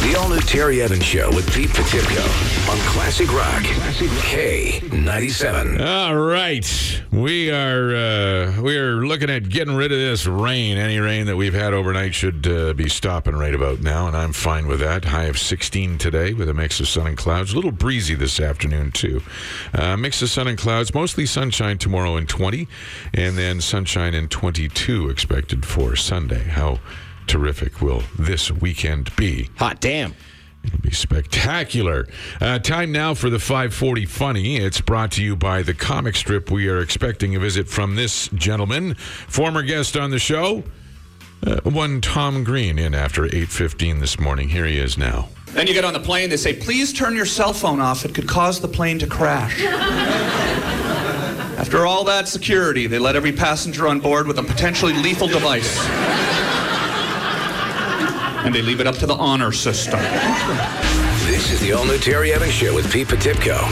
The all new Terry Evans Show with Pete Potipcoe on Classic Rock. Classic K97. All right, we are uh, we are looking at getting rid of this rain. Any rain that we've had overnight should uh, be stopping right about now, and I'm fine with that. High of 16 today with a mix of sun and clouds. A little breezy this afternoon too. Uh, mix of sun and clouds, mostly sunshine tomorrow in 20, and then sunshine in 22 expected for Sunday. How terrific will this weekend be? Hot damn. It'll be spectacular. Uh, time now for the 540 Funny. It's brought to you by the comic strip. We are expecting a visit from this gentleman, former guest on the show, uh, one Tom Green, in after 8.15 this morning. Here he is now. Then you get on the plane, they say, please turn your cell phone off. It could cause the plane to crash. After all that security, they let every passenger on board with a potentially lethal device. And they leave it up to the honor system. This is the all new Terry Evans Show with Pete Potipcoe.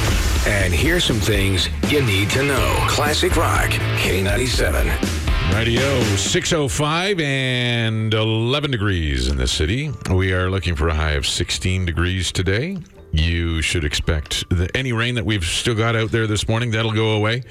And here's some things you need to know. Classic Rock. K97. Radio 605 and 11 degrees in the city. We are looking for a high of 16 degrees today. You should expect the, any rain that we've still got out there this morning. That'll go away.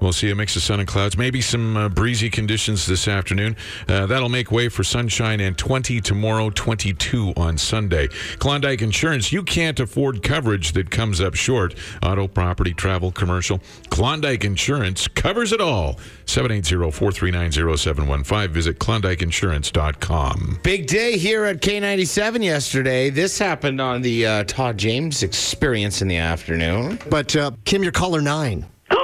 We'll see a mix of sun and clouds, maybe some uh, breezy conditions this afternoon. Uh, that'll make way for sunshine and 20 tomorrow, 22 on Sunday. Klondike Insurance, you can't afford coverage that comes up short. Auto, property, travel, commercial. Klondike Insurance covers it all. 780-439-0715. Visit klondikeinsurance.com. Big day here at K97 yesterday. This happened on the uh, Todd James experience in the afternoon. But uh, Kim, you're caller nine.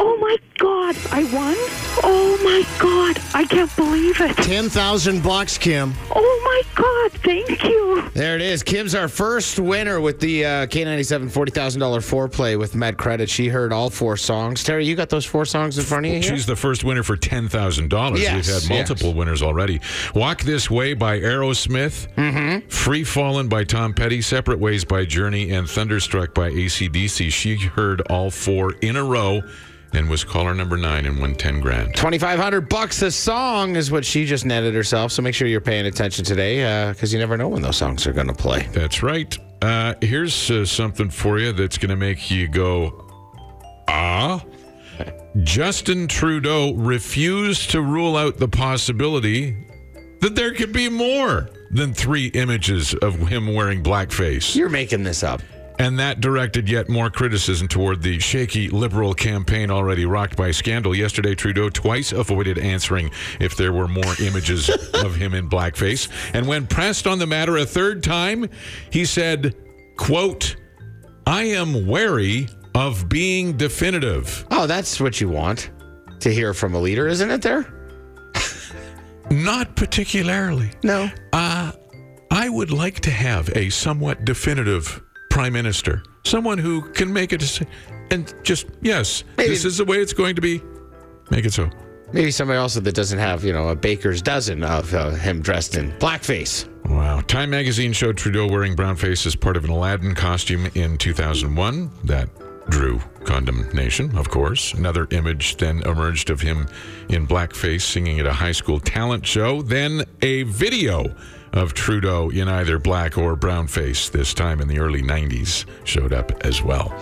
Oh my God, I won? Oh my God, I can't believe it. Ten thousand bucks, Kim. Oh my God, thank you. There it is. Kim's our first winner with the uh, K97 $40,000 foreplay with Med Credit. She heard all four songs. Terry, you got those four songs in front of you here? She's the first winner for ten thousand dollars. Yes, We've had multiple yes. winners already. Walk This Way by Aerosmith, mm-hmm. Free Fallin' by Tom Petty, Separate Ways by Journey, and Thunderstruck by ACDC. She heard all four in a row and was caller number nine and won ten grand. 2500 bucks a song is what she just netted herself. So make sure you're paying attention today because you never know when those songs are going to play. That's right. Uh, here's uh, something for you that's going to make you go, ah. Justin Trudeau refused to rule out the possibility that there could be more than three images of him wearing blackface. You're making this up. And that directed yet more criticism toward the shaky liberal campaign already rocked by scandal. Yesterday, Trudeau twice avoided answering if there were more images of him in blackface. And when pressed on the matter a third time, he said, quote, I am wary of being definitive. Oh, that's what you want to hear from a leader, isn't it there? Not particularly. No. Uh, I would like to have a somewhat definitive prime minister, someone who can make a decision and just, yes, Maybe- this is the way it's going to be. Make it so. Maybe somebody else that doesn't have, you know, a baker's dozen of uh, him dressed in blackface. Wow. Time magazine showed Trudeau wearing brown face as part of an Aladdin costume in 2001. That drew condemnation, of course. Another image then emerged of him in blackface singing at a high school talent show. Then a video of Trudeau in either black or brown face, this time in the early 90s, showed up as well.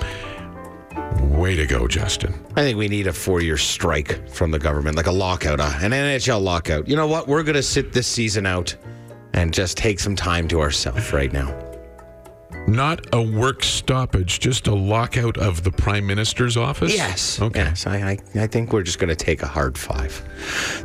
Way to go, Justin. I think we need a four year strike from the government, like a lockout, uh, an NHL lockout. You know what? We're going to sit this season out and just take some time to ourselves right now. Not a work stoppage, just a lockout of the prime minister's office? Yes. Okay. Yes. I, I, I think we're just going to take a hard five.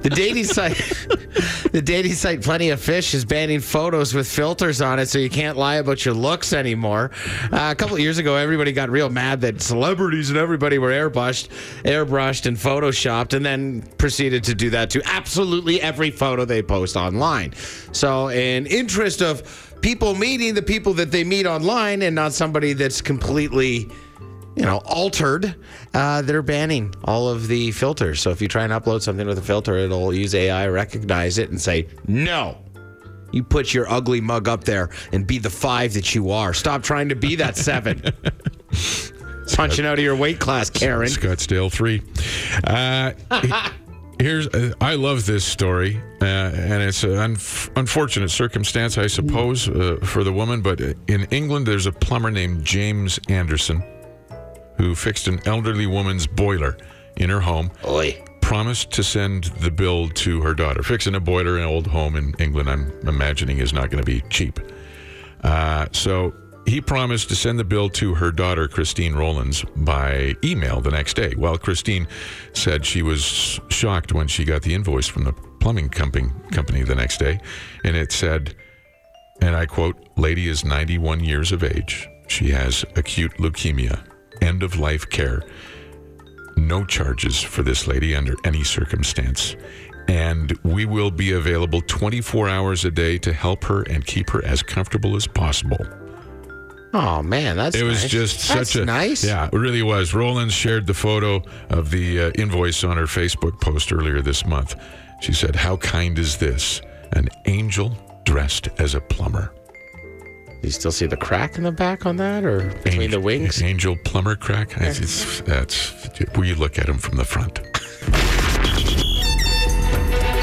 The dating site, the dating site Plenty of Fish is banning photos with filters on it, so you can't lie about your looks anymore. Uh, a couple of years ago, everybody got real mad that celebrities and everybody were airbrushed, airbrushed and photoshopped, and then proceeded to do that to absolutely every photo they post online. So, in interest of people meeting the people that they meet online and not somebody that's completely you know altered uh, they're banning all of the filters. So if you try and upload something with a filter it'll use ai recognize it and say no you put your ugly mug up there and be the five that you are. Stop trying to be that seven. Punching out of your weight class karen. Scottsdale 3. Uh, Here's uh, I love this story, uh, and it's an unf- unfortunate circumstance, I suppose, uh, for the woman. But in England, there's a plumber named James Anderson who fixed an elderly woman's boiler in her home. Oi. Promised to send the bill to her daughter. Fixing a boiler in an old home in England, I'm imagining, is not going to be cheap. Uh, so he promised to send the bill to her daughter, Christine Rollins, by email the next day. Well, Christine said she was shocked when she got the invoice from the plumbing company, the next day. And it said, and I quote, Lady is 91 years of age. She has acute leukemia, end of life care. No charges for this lady under any circumstance. And we will be available 24 hours a day to help her and keep her as comfortable as possible. Oh man, that's It was nice. just That's such a nice. Yeah, it really was. Roland shared the photo of the uh, invoice on her Facebook post earlier this month. She said, "How kind is this? An angel dressed as a plumber." Do you still see the crack in the back on that, or between Angel, the wings? angel plumber crack. It's, it's, that's where you look at him from the front.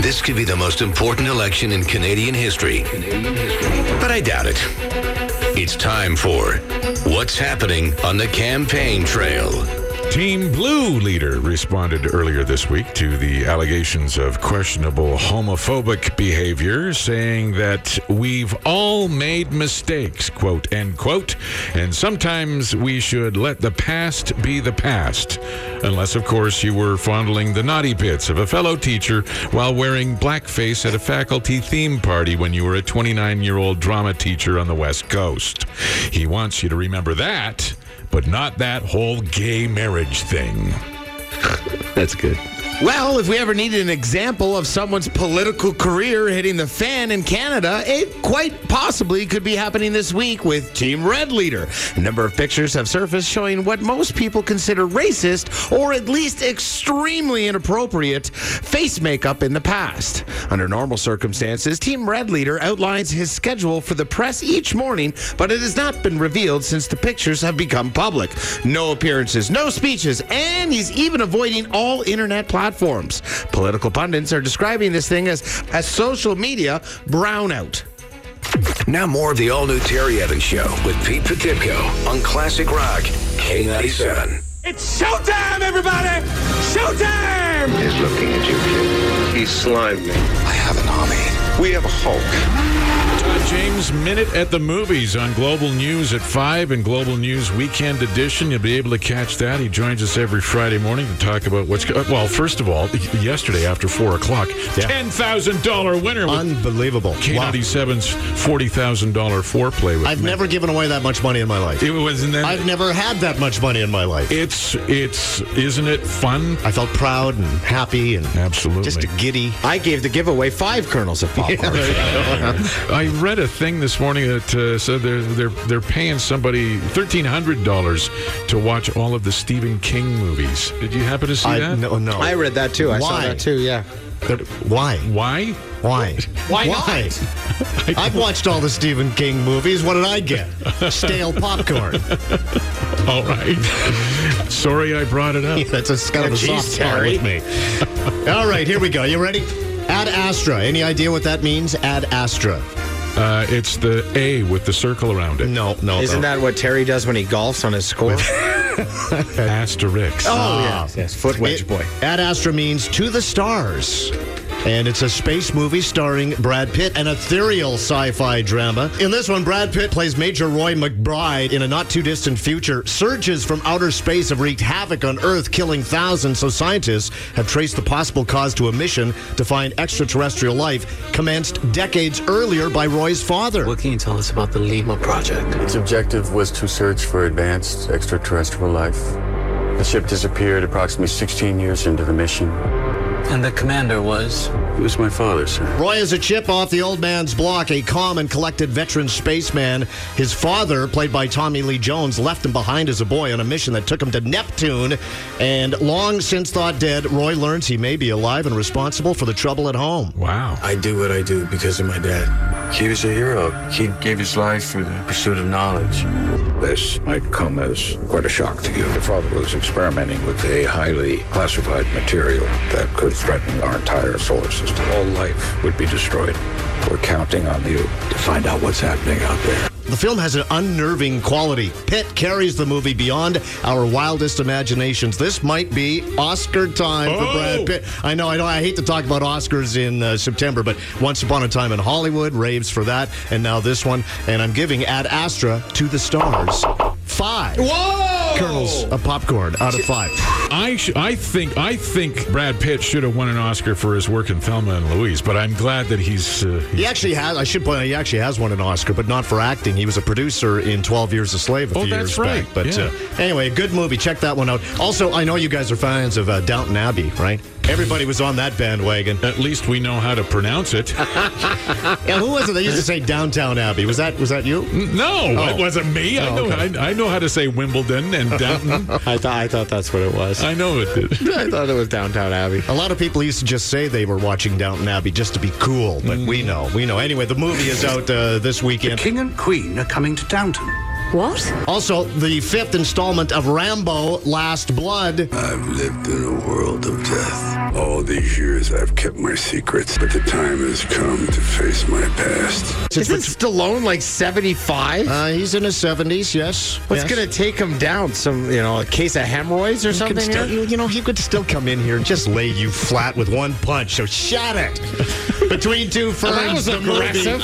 This could be the most important election in Canadian history. But I doubt it. It's time for What's Happening on the Campaign Trail. Team Blue leader responded earlier this week to the allegations of questionable homophobic behavior, saying that we've all made mistakes, quote, end quote, and sometimes we should let the past be the past. Unless, of course, you were fondling the naughty bits of a fellow teacher while wearing blackface at a faculty theme party when you were a 29 year old drama teacher on the West Coast. He wants you to remember that but not that whole gay marriage thing. That's good. Well, if we ever needed an example of someone's political career hitting the fan in Canada, it quite possibly could be happening this week with Team Red Leader. A number of pictures have surfaced showing what most people consider racist or at least extremely inappropriate face makeup in the past. Under normal circumstances, Team Red Leader outlines his schedule for the press each morning, but it has not been revealed since the pictures have become public. No appearances, no speeches, and he's even avoiding all internet platforms. Political pundits are describing this thing as a social media brownout. Now more of the all-new Terry Evans Show with Pete Potipcoe on Classic Rock K97. It's showtime, everybody! Showtime! He's looking at you, kid. He slimed me. I have an army. We have a Hulk. Todd James Minute at the Movies on Global News at 5 and Global News Weekend Edition. You'll be able to catch that. He joins us every Friday morning to talk about what's go- Well, first of all, yesterday after 4 o'clock, $10,000 winner Unbelievable. Wow. K97's $40,000 foreplay with I've me. never given away that much money in my life. It was, and then I've never had that much money in my life. it's, it's, isn't it fun? I felt proud and happy and Absolutely. just giddy. I gave the giveaway five kernels of popcorn. I read a thing this morning that uh, said they're they're they're paying somebody thirteen hundred dollars to watch all of the Stephen King movies. Did you happen to see I, that? no, no. I read that too. I saw that too, yeah. They're- Why? Why? Why? Why Why? I've watched all the Stephen King movies. What did I get? Stale popcorn. All right. Sorry, I brought it up. That's a kind of a Jeez, soft spot Terry. with me. all right, here we go. You ready? Ad Astra. Any idea what that means? Ad Astra. Uh, it's the A with the circle around it. No, no. Isn't no. that what Terry does when he golfs on his score? Asterix. Oh, yes, yes. Foot wedge It- boy. Ad Astra means to the stars. And it's a space movie starring Brad Pitt, an ethereal sci fi drama. In this one, Brad Pitt plays Major Roy McBride in a not too distant future. Surges from outer space have wreaked havoc on Earth, killing thousands. So scientists have traced the possible cause to a mission to find extraterrestrial life, commenced decades earlier by Roy's father. What can you tell us about the Lima project? Its objective was to search for advanced extraterrestrial life. The ship disappeared approximately 16 years into the mission. And the commander was? It was my father, sir. Roy is a chip off the old man's block, a calm and collected veteran spaceman. His father, played by Tommy Lee Jones, left him behind as a boy on a mission that took him to Neptune. And long since thought dead, Roy learns he may be alive and responsible for the trouble at home. Wow. I do what I do because of my dad. He was a hero. He gave his life for the pursuit of knowledge. This might come as quite a shock to you. Your father was experimenting with a highly classified material that could threaten our entire solar system. All life would be destroyed. We're counting on you to find out what's happening out there. The film has an unnerving quality. Pitt carries the movie beyond our wildest imaginations. This might be Oscar time for Brad Pitt. I know, I know. I hate to talk about Oscars in uh, September, but Once Upon a Time in Hollywood raves for that, and now this one. And I'm giving Ad Astra to the stars five. Whoa! Kernels of popcorn out of five. I sh- I think I think Brad Pitt should have won an Oscar for his work in Thelma and Louise, but I'm glad that he's. Uh, He actually has. I should point out he actually has won an Oscar, but not for acting. He was a producer in Twelve Years a Slave a Oh, few that's years right. back. But Yeah. uh, anyway, good movie. Check that one out. Also, I know you guys are fans of uh, Downton Abbey, right? Everybody was on that bandwagon. At least we know how to pronounce it. yeah, who was it? They used to say Downtown Abbey. Was that was that you? No, Oh. it wasn't me. I Oh, know. okay. I, I know how to say Wimbledon and Downton. I thought I thought that's what it was. I know it did. I thought it was Downtown Abbey. A lot of people used to just say they were watching Downton Abbey just to be cool, but we know, we know. Anyway, the movie is out uh, this weekend. The King and Queen are coming to Downton. What? Also, the fifth installment of Rambo: Last Blood. I've lived in a world of death. All these years I've kept my secrets, but the time has come to face my past. Isn't Stallone like 75? Uh, he's in his seventies. Yes. What's Yes. going to take him down? Some, you know, a case of hemorrhoids or He something? still- you, you know, he could still come in here and just lay you flat with one punch. So shut it. Between two ferns, that was movie aggressive.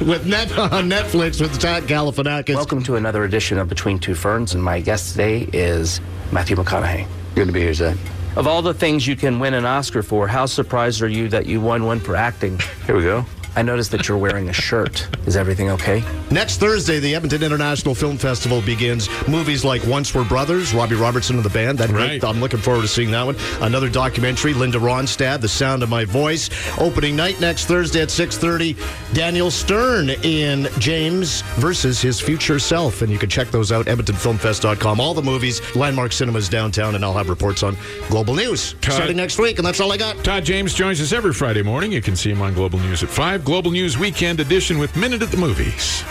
with net on Netflix with Zach Galifianakis. Welcome to another edition of Between Two Ferns, and my guest today is Matthew McConaughey. Good to be here, Zach. Of all the things you can win an Oscar for, how surprised are you that you won one for acting? Here we go. I noticed that you're wearing a shirt. Is everything okay? Next Thursday, the Edmonton International Film Festival begins. Movies like Once Were Brothers, Robbie Robertson and the band. That Right. I'm looking forward to seeing that one. Another documentary, Linda Ronstadt, The Sound of My Voice. Opening night next Thursday at 6:30. Daniel Stern in James versus his future self, and you can check those out. EdmontonFilmFest.com. All the movies, Landmark Cinemas downtown, and I'll have reports on Global News Todd- starting next week. And that's all I got. Todd James joins us every Friday morning. You can see him on Global News at 5. Global News Weekend Edition with Minute at the Movies.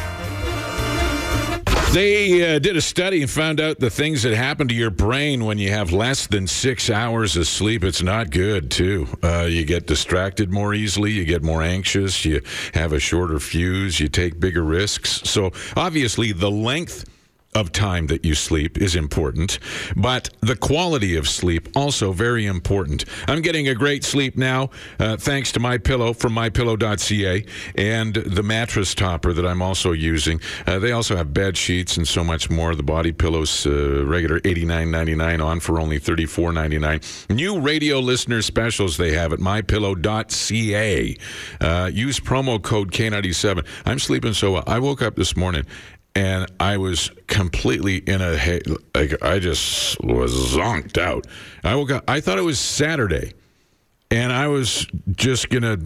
They uh, did a study and found out the things that happen to your brain when you have less than six hours of sleep. It's not good, too. Uh, you get distracted more easily, you get more anxious, you have a shorter fuse, you take bigger risks. So, obviously, the length of time that you sleep is important, but the quality of sleep also very important. I'm getting a great sleep now, uh, thanks to my pillow from mypillow.ca and the mattress topper that I'm also using. Uh, they also have bed sheets and so much more. The body pillows, uh, regular $89.99 on for only $34.99. New radio listener specials they have at mypillow.ca. Uh, use promo code K97. I'm sleeping so well. I woke up this morning and I was completely in a like I just was zonked out. I woke up. I thought it was Saturday, and I was just gonna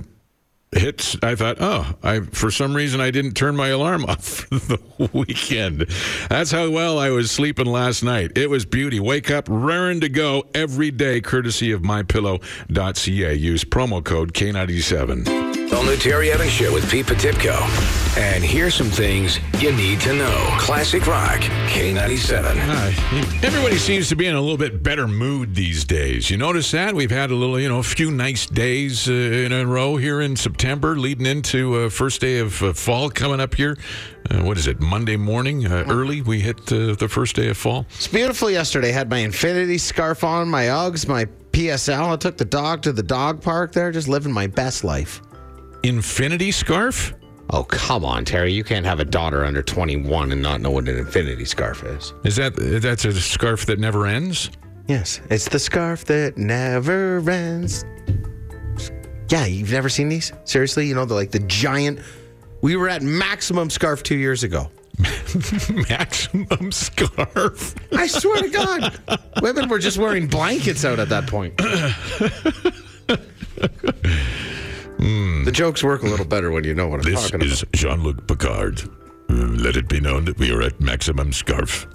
hit. I thought, oh, I for some reason I didn't turn my alarm off for the weekend. That's how well I was sleeping last night. It was beauty. Wake up raring to go every day, courtesy of MyPillow.ca. Use promo code K97. All new Terry Evans Show with Pete Potipcoe. And here's some things you need to know. Classic Rock, K97. Hi. Everybody seems to be in a little bit better mood these days. You notice that? We've had a little, you know, a few nice days uh, in a row here in September, leading into uh, first day of uh, fall coming up here. Uh, what is it? Monday morning, uh, early. We hit uh, the first day of fall. It's beautiful yesterday. Had my infinity scarf on, my Uggs, my PSL. I took the dog to the dog park there, just living my best life. Infinity scarf? Oh, come on, Terry. You can't have a daughter under 21 and not know what an infinity scarf is. Is that that's a scarf that never ends? Yes, it's the scarf that never ends. Yeah, you've never seen these? Seriously? You know, the like the giant. We were at Maximum Scarf two years ago. Maximum scarf. I swear to God, women were just wearing blankets out at that point. The jokes work a little better when you know what I'm This talking about. This is Jean Luc Picard. Uh, let it be known that we are at Maximum Scarf.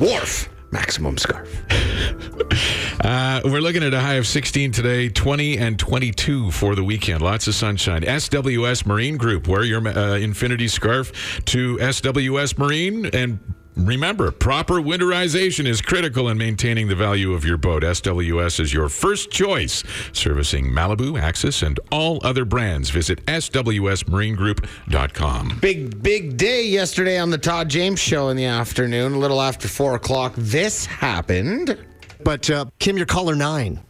Worf. Maximum Scarf. Uh, we're looking at a high of 16 today, 20 and 22 for the weekend. Lots of sunshine. SWS Marine Group, wear your uh, Infinity scarf to SWS Marine and Remember, proper winterization is critical in maintaining the value of your boat. SWS is your first choice, servicing Malibu, Axis, and all other brands. Visit swsmarinegroup.com. Big, big day yesterday on the Todd James show in the afternoon, a little after four o'clock. This happened. But, uh, Kim, you're caller nine.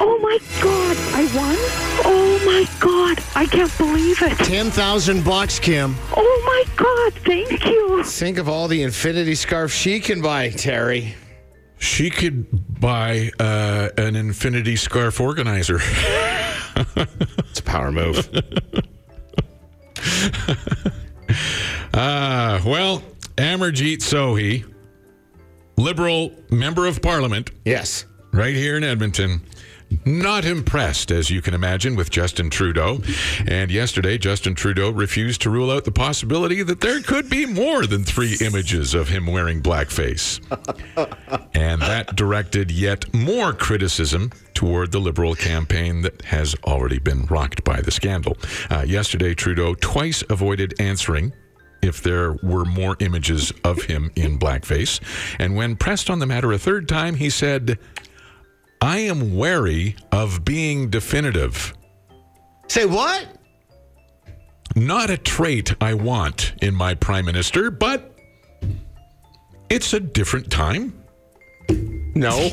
Oh my God, I won? Oh my God, I can't believe it. 10,000 bucks, Kim. Oh my God, thank you. Think of all the infinity scarf she can buy, Terry. She could buy uh, an infinity scarf organizer. it's a power move. uh, well, Amarjeet Sohi, Liberal member of Parliament. Yes. Right here in Edmonton. Not impressed, as you can imagine, with Justin Trudeau. And yesterday, Justin Trudeau refused to rule out the possibility that there could be more than three images of him wearing blackface. and that directed yet more criticism toward the Liberal campaign that has already been rocked by the scandal. Uh, yesterday, Trudeau twice avoided answering if there were more images of him in blackface. And when pressed on the matter a third time, he said, I am wary of being definitive. Say what? Not a trait I want in my prime minister, but it's a different time. No.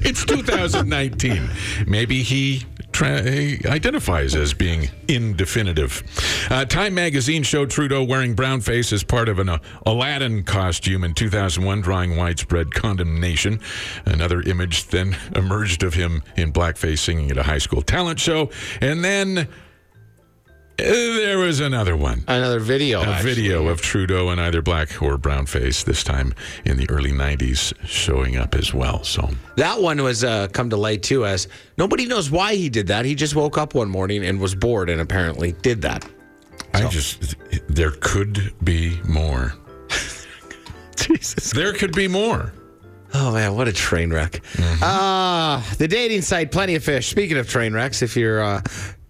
it's 2019. Maybe he tra- identifies as being indefinitive. Uh, Time magazine showed Trudeau wearing brown face as part of an uh, Aladdin costume in 2001, drawing widespread condemnation. Another image then emerged of him in blackface singing at a high school talent show. And then there was another one. Another video. A actually. video of Trudeau in either black or brown face, this time in the early 90s, showing up as well. So that one was uh, come to light too, as nobody knows why he did that. He just woke up one morning and was bored and apparently did that. So. I just, there could be more. Jesus. There could be more. Oh man, what a train wreck! Mm-hmm. Uh, the dating site Plenty of Fish. Speaking of train wrecks, if you're uh,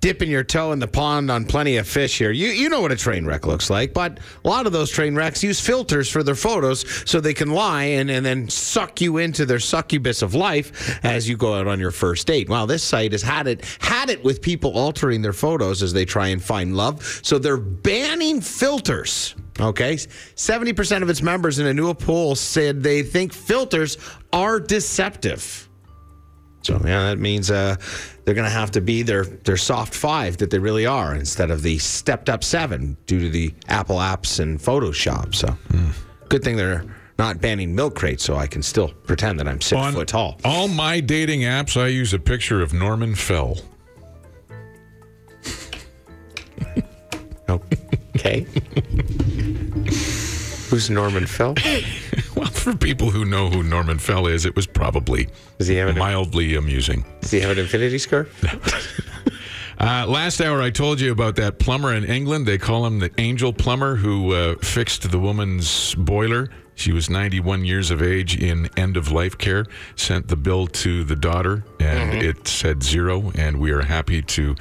dipping your toe in the pond on Plenty of Fish here, you you know what a train wreck looks like. But a lot of those train wrecks use filters for their photos, so they can lie and, and then suck you into their succubus of life as you go out on your first date. Well, this site has had it had it with people altering their photos as they try and find love. So they're banning filters. Okay. 70% of its members in a new poll said they think filters are deceptive. So, yeah, that means uh, they're going to have to be their, their soft five that they really are instead of the stepped up seven due to the Apple apps and Photoshop. So, mm. good thing they're not banning milk crates so I can still pretend that I'm six On foot tall. All my dating apps, I use a picture of Norman Fell. Okay. Who's Norman Fell? well, for people who know who Norman Fell is, it was probably does he have mildly amusing. Does he have an infinity scarf? Uh, last hour, I told you about that plumber in England. They call him the angel plumber who uh, fixed the woman's boiler. She was 91 years of age in end of life care. Sent the bill to the daughter, and mm-hmm. it said zero. And we are happy to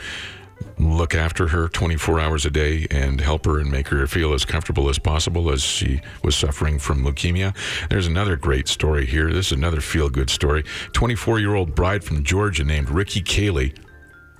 look after her 24 hours a day and help her and make her feel as comfortable as possible as she was suffering from leukemia. There's another great story here. This is another feel good story. 24 year old bride from Georgia named Ricky Cayley.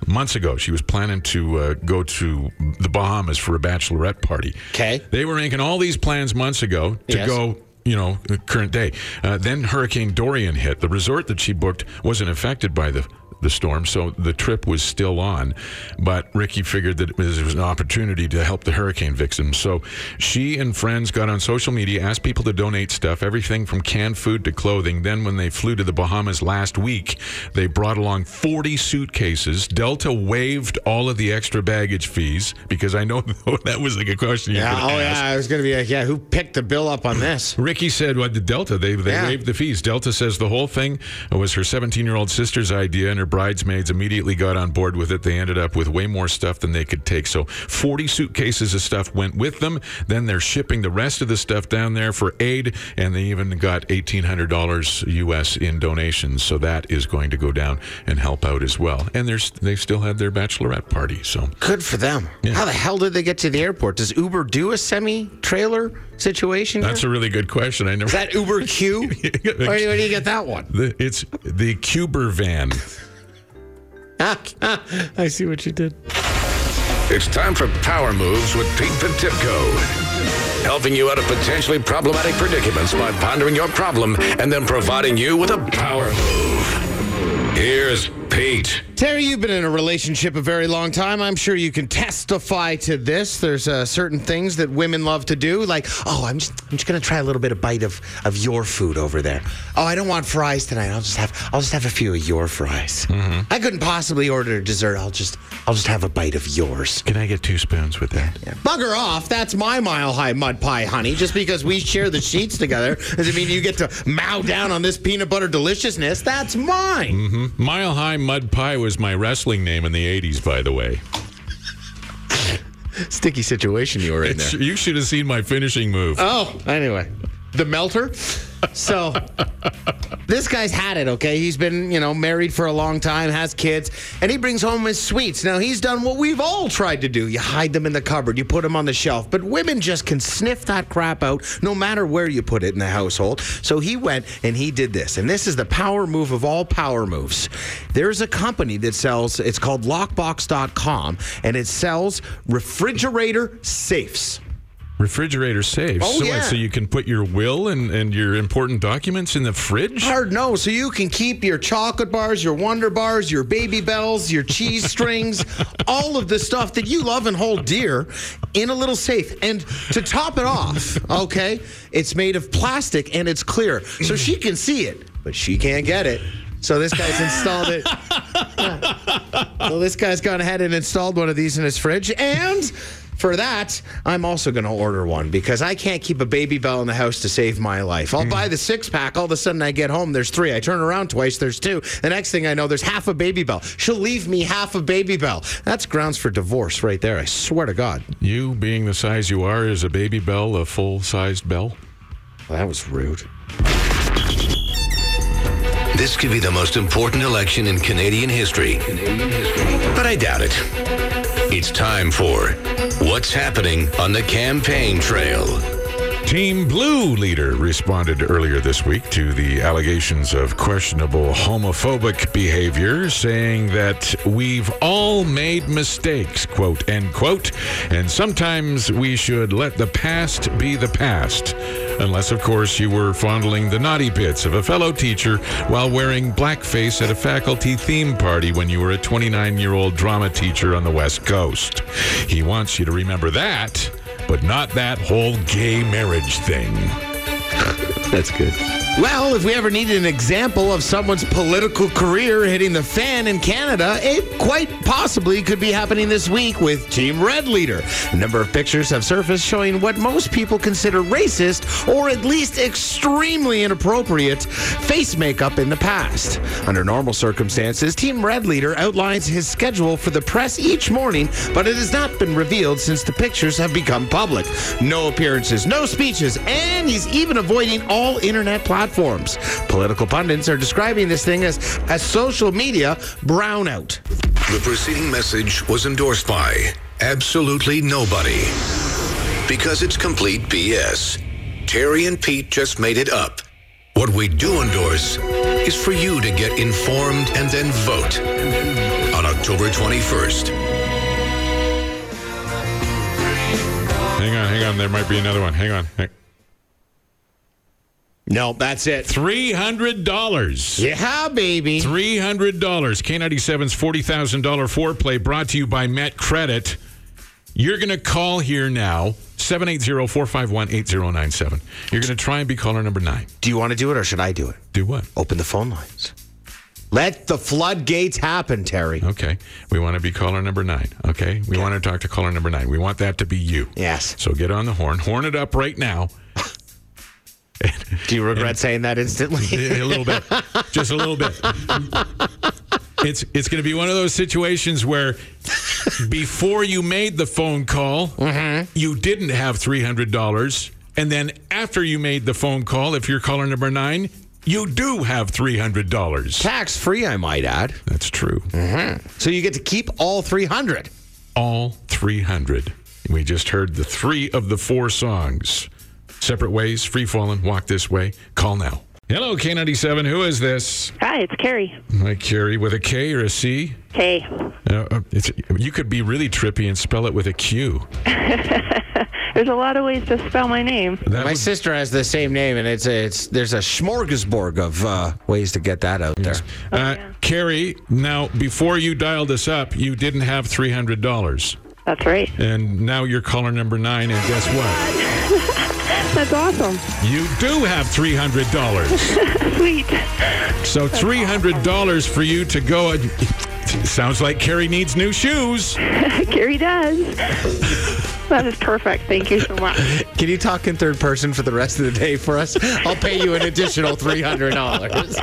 Months ago, she was planning to uh, go to the Bahamas for a bachelorette party. Okay. They were making all these plans months ago to Yes. go you know, current day. Uh, then Hurricane Dorian hit. The resort that she booked wasn't affected by the the storm, so the trip was still on. But Ricky figured that it was, it was an opportunity to help the hurricane victims. So she and friends got on social media, asked people to donate stuff, everything from canned food to clothing. Then, when they flew to the Bahamas last week, they brought along 40 suitcases. Delta waived all of the extra baggage fees because I know that was like a question. you Yeah. Oh, ask. yeah. I was going to be like, yeah, who picked the bill up on this? Ricky said, "What the Delta? They they Yeah. waived the fees." Delta says the whole thing was her 17 year old sister's idea, and her bridesmaids immediately got on board with it. They ended up with way more stuff than they could take. So 40 suitcases of stuff went with them. Then they're shipping the rest of the stuff down there for aid, and they even got $1,800 US in donations. So that is going to go down and help out as well. And there's they still had their bachelorette party. So Good for them. How the hell did they get to the airport? Does Uber do a semi trailer situation? that's a really good question. I never. Is that Uber Q? where, do you, where do you get that one? The, it's the Cuber van. I see what you did. It's time for Power Moves with Pete Potipcoe. Helping you out of potentially problematic predicaments by pondering your problem and then providing you with a power move. Here's Pete. Terry, you've been in a relationship a very long time. I'm sure you can testify to this. There's uh, certain things that women love to do, like, oh, I'm just, I'm just gonna try a little bit of bite of, of your food over there. Oh, I don't want fries tonight. I'll just have, I'll just have a few of your fries. I couldn't possibly order dessert. I'll just, I'll just have a bite of yours. Can I get two spoons with that? Bugger off. That's my mile high mud pie, honey. Just because we share the sheets together doesn't mean you get to mow down on this peanut butter deliciousness. That's mine. hmm Mile High Mud Pie was my wrestling name in the 80s, by the way. Sticky situation you were in there. You should have seen my finishing move. Oh, anyway, the melter. So this guy's had it, okay? He's been, you know, married for a long time, has kids, and he brings home his sweets. Now, he's done what we've all tried to do. You hide them in the cupboard, you put them on the shelf, but women just can sniff that crap out no matter where you put it in the household. So he went and he did this. And this is the power move of all power moves. There's a company that sells, it's called lockbox.com, and it sells refrigerator safes. Refrigerator safe. Oh, so, yeah. so you can put your will and, and your important documents in the fridge? Hard no. So you can keep your chocolate bars, your Wonder Bars, your Baby Bells, your cheese strings, all of the stuff that you love and hold dear in a little safe. And to top it off, okay, it's made of plastic and it's clear. So she can see it, but she can't get it. So this guy's installed it. Yeah. So this guy's gone ahead and installed one of these in his fridge. And for that, I'm also going to order one because I can't keep a baby bell in the house to save my life. I'll mm-hmm. buy the six pack. All of a sudden, I get home, there's three. I turn around twice, there's two. The next thing I know, there's half a baby bell. She'll leave me half a baby bell. That's grounds for divorce right there. I swear to God. You, being the size you are, is a baby bell a full sized bell? Well, that was rude. This could be the most important election in Canadian history. But I doubt it. It's time for What's Happening on the Campaign Trail. Team Blue leader responded earlier this week to the allegations of questionable homophobic behavior, saying that we've all made mistakes, quote, end quote, and sometimes we should let the past be the past. Unless, of course, you were fondling the naughty bits of a fellow teacher while wearing blackface at a faculty theme party when you were a 29 year old drama teacher on the West Coast. He wants you to remember that, but not that whole gay marriage thing. That's good. Well, if we ever needed an example of someone's political career hitting the fan in Canada, it quite possibly could be happening this week with Team Red Leader. A number of pictures have surfaced showing what most people consider racist or at least extremely inappropriate face makeup in the past. Under normal circumstances, Team Red Leader outlines his schedule for the press each morning, but it has not been revealed since the pictures have become public. No appearances, no speeches, and he's even avoiding all internet platforms. Political pundits are describing this thing as a social media brownout. The preceding message was endorsed by absolutely nobody. Because it's complete BS. Terry and Pete just made it up. What we do endorse is for you to get informed and then vote on October 21st. Hang on, hang on. There might be another one. Hang on. Hang- No, that's it. $300. Yeah, baby. $300. K97's $40,000 foreplay brought to you by Met Credit. You're going to call here now, 780-451-8097. You're going to try and be caller number nine. Do you want to do it or should I do it? Do what? Open the phone lines. Let the floodgates happen, Terry. Okay. We want to be caller number nine. Okay. We want to talk to caller number nine. We want that to be you. Yes. So get on the horn. Horn it up right now. Do you regret saying that instantly? a little bit. Just a little bit. it's it's going to be one of those situations where before you made the phone call, mm-hmm. you didn't have three hundred dollars, and then after you made the phone call, if you're caller number nine, you do have three hundred dollars. Tax free, I might add. That's true. Mm-hmm. So you get to keep all 300. All three hundred. We just heard the three of the four songs. Separate ways, free falling, walk this way. Call now. Hello, K97. Who is this? Hi, it's Carrie. Hi, Carrie, with a K or a C? K. Uh, uh, it's, you could be really trippy and spell it with a Q. There's a lot of ways to spell my name. My sister has the same name, and it's a, it's there's a smorgasbord of uh, ways to get that out there. Uh, Carrie, now, before you dialed us up, you didn't have $300. That's right. And now you're caller number nine, and guess what? That's awesome. You do have $300. Sweet. So $300 for you to go. Sounds like Carrie needs new shoes. Carrie does. that is perfect. Thank you so much. Can you talk in third person for the rest of the day for us? I'll pay you an additional three hundred dollars.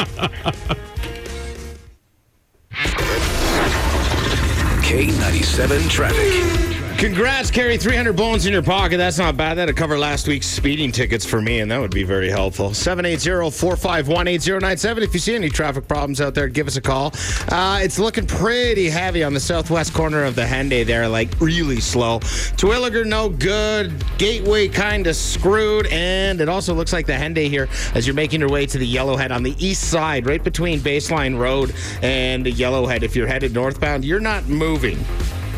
K97 traffic. Congrats, Carrie. 300 bones in your pocket. That's not bad. That'd cover last week's speeding tickets for me, and that would be very helpful. 780-451-8097. If you see any traffic problems out there, give us a call. Uh, it's looking pretty heavy on the southwest corner of the Henday there, like really slow. Terwilliger, no good. Gateway kind of screwed, and it also looks like the Henday here as you're making your way to the Yellowhead on the east side, right between Baseline Road and the Yellowhead. If you're headed northbound, you're not moving.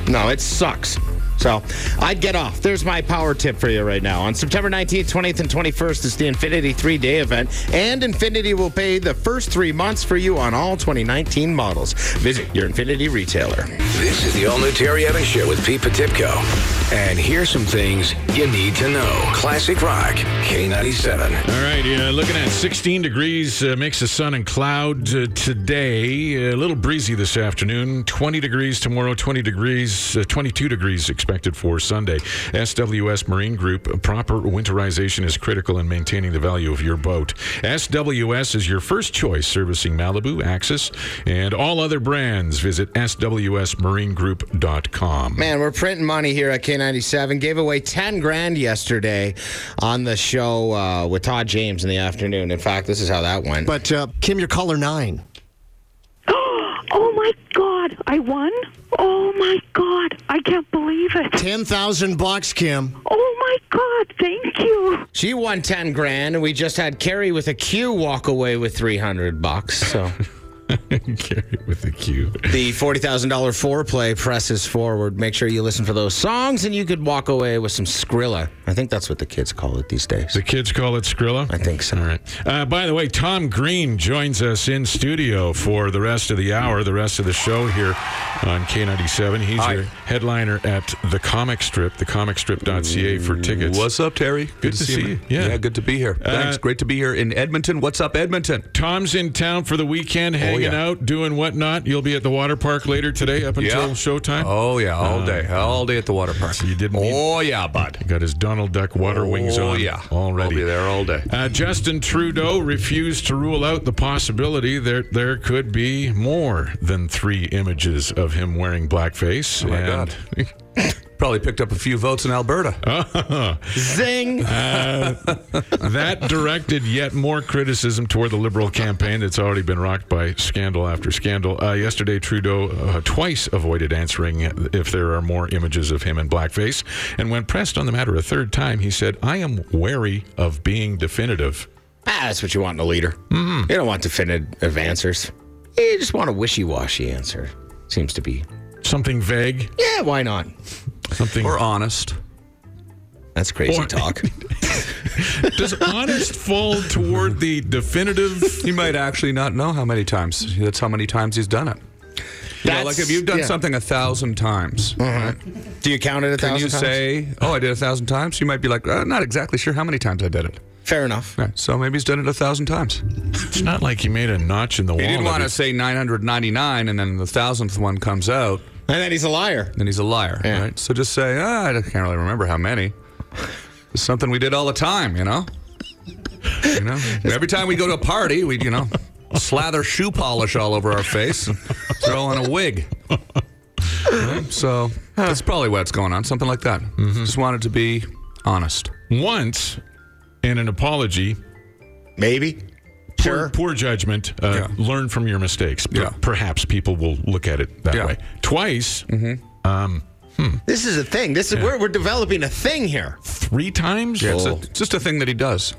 No, it sucks. So I'd get off. There's my power tip for you right now. On September 19th, 20th, and 21st is the Infiniti three day event, and Infiniti will pay the first three months for you on all 2019 models. Visit your Infiniti retailer. This is the all new Terry Evans Show with Pete Potipcoe. And here's some things you need to know. Classic Rock, K97. All right, yeah, looking at 16 degrees, uh, mix of sun and cloud uh, today. A little breezy this afternoon. 20 degrees tomorrow, 20 degrees, uh, 22 degrees expected for Sunday. SWS Marine Group, proper winterization is critical in maintaining the value of your boat. SWS is your first choice servicing Malibu, Axis, and all other brands. Visit swsmarinegroup.com. Man, we're printing money here at K97. Gave away 10 grand yesterday on the show uh, with Todd James in the afternoon. In fact, this is how that went. But uh, Kim, you're caller nine. Oh my God! I won. Oh my God! I can't believe it. Ten thousand bucks, Kim. Oh my God! Thank you. She won 10 grand, and we just had Carrie with a Q walk away with 300 bucks. So. Carry with the Q. The $40,000 foreplay presses forward. Make sure you listen for those songs, and you could walk away with some Skrilla. I think that's what the kids call it these days. The kids call it Skrilla? I think so. All right. Uh, by the way, Tom Green joins us in studio for the rest of the hour, the rest of the show here on K97. He's Hi. your headliner at the Comic Strip, thecomicstrip.ca for tickets. What's up, Terry? Good to see you. Yeah. good to be here. Thanks. Uh, Great to be here in Edmonton. What's up, Edmonton? Tom's in town for the weekend, hanging yeah. out, doing whatnot. You'll be at the water park later today up until Yeah. showtime. Oh yeah, all Uh, day, all day at the water park. You didn't. Oh yeah, bud. Got his Donald Duck water wings Oh on. yeah, already. I'll be there all day. Uh, Justin Trudeau refused to rule out the possibility that there could be more than three images of him wearing blackface. Oh my and God. Probably picked up a few votes in Alberta. Zing! Uh, that directed yet more criticism toward the Liberal campaign that's already been rocked by scandal after scandal. Uh, yesterday, Trudeau uh, twice avoided answering if there are more images of him in blackface. And when pressed on the matter a third time, he said, I am wary of being definitive. Ah, that's what you want in a leader. Mm-hmm. You don't want definitive answers. You just want a wishy-washy answer. Seems to be Something vague, Yeah, why not? Something. Or honest. That's crazy Or- talk. Does honest fall toward the definitive? He might actually not know how many times. That's how many times he's done it. You know, like if you've done yeah. something a thousand times, Do you count it a can thousand you times? say, "Oh, I did a thousand times"? You might be like, uh, "Not exactly sure how many times I did it." Fair enough. Right, so maybe he's done it a thousand times. It's not like he made a notch in the wall. He didn't want to say 999, and then the thousandth one comes out, And then he's a liar. then he's a liar, Yeah. right? So just say, ah, I can't really remember how many. It's something we did all the time, you know. You know, every time we go to a party, we'd you know, slather shoe polish all over our face, and throw on a wig. So that's probably what's going on. Something like that. Just wanted to be honest. Once, in an apology, maybe. Poor, Sure. poor judgment. Uh, Learn from your mistakes. Per- Yeah. Perhaps people will look at it that Yeah. way. Twice, um, This is a thing. This is we're, we're developing a thing here. three times. Yeah, it's, a, it's just a thing that he does.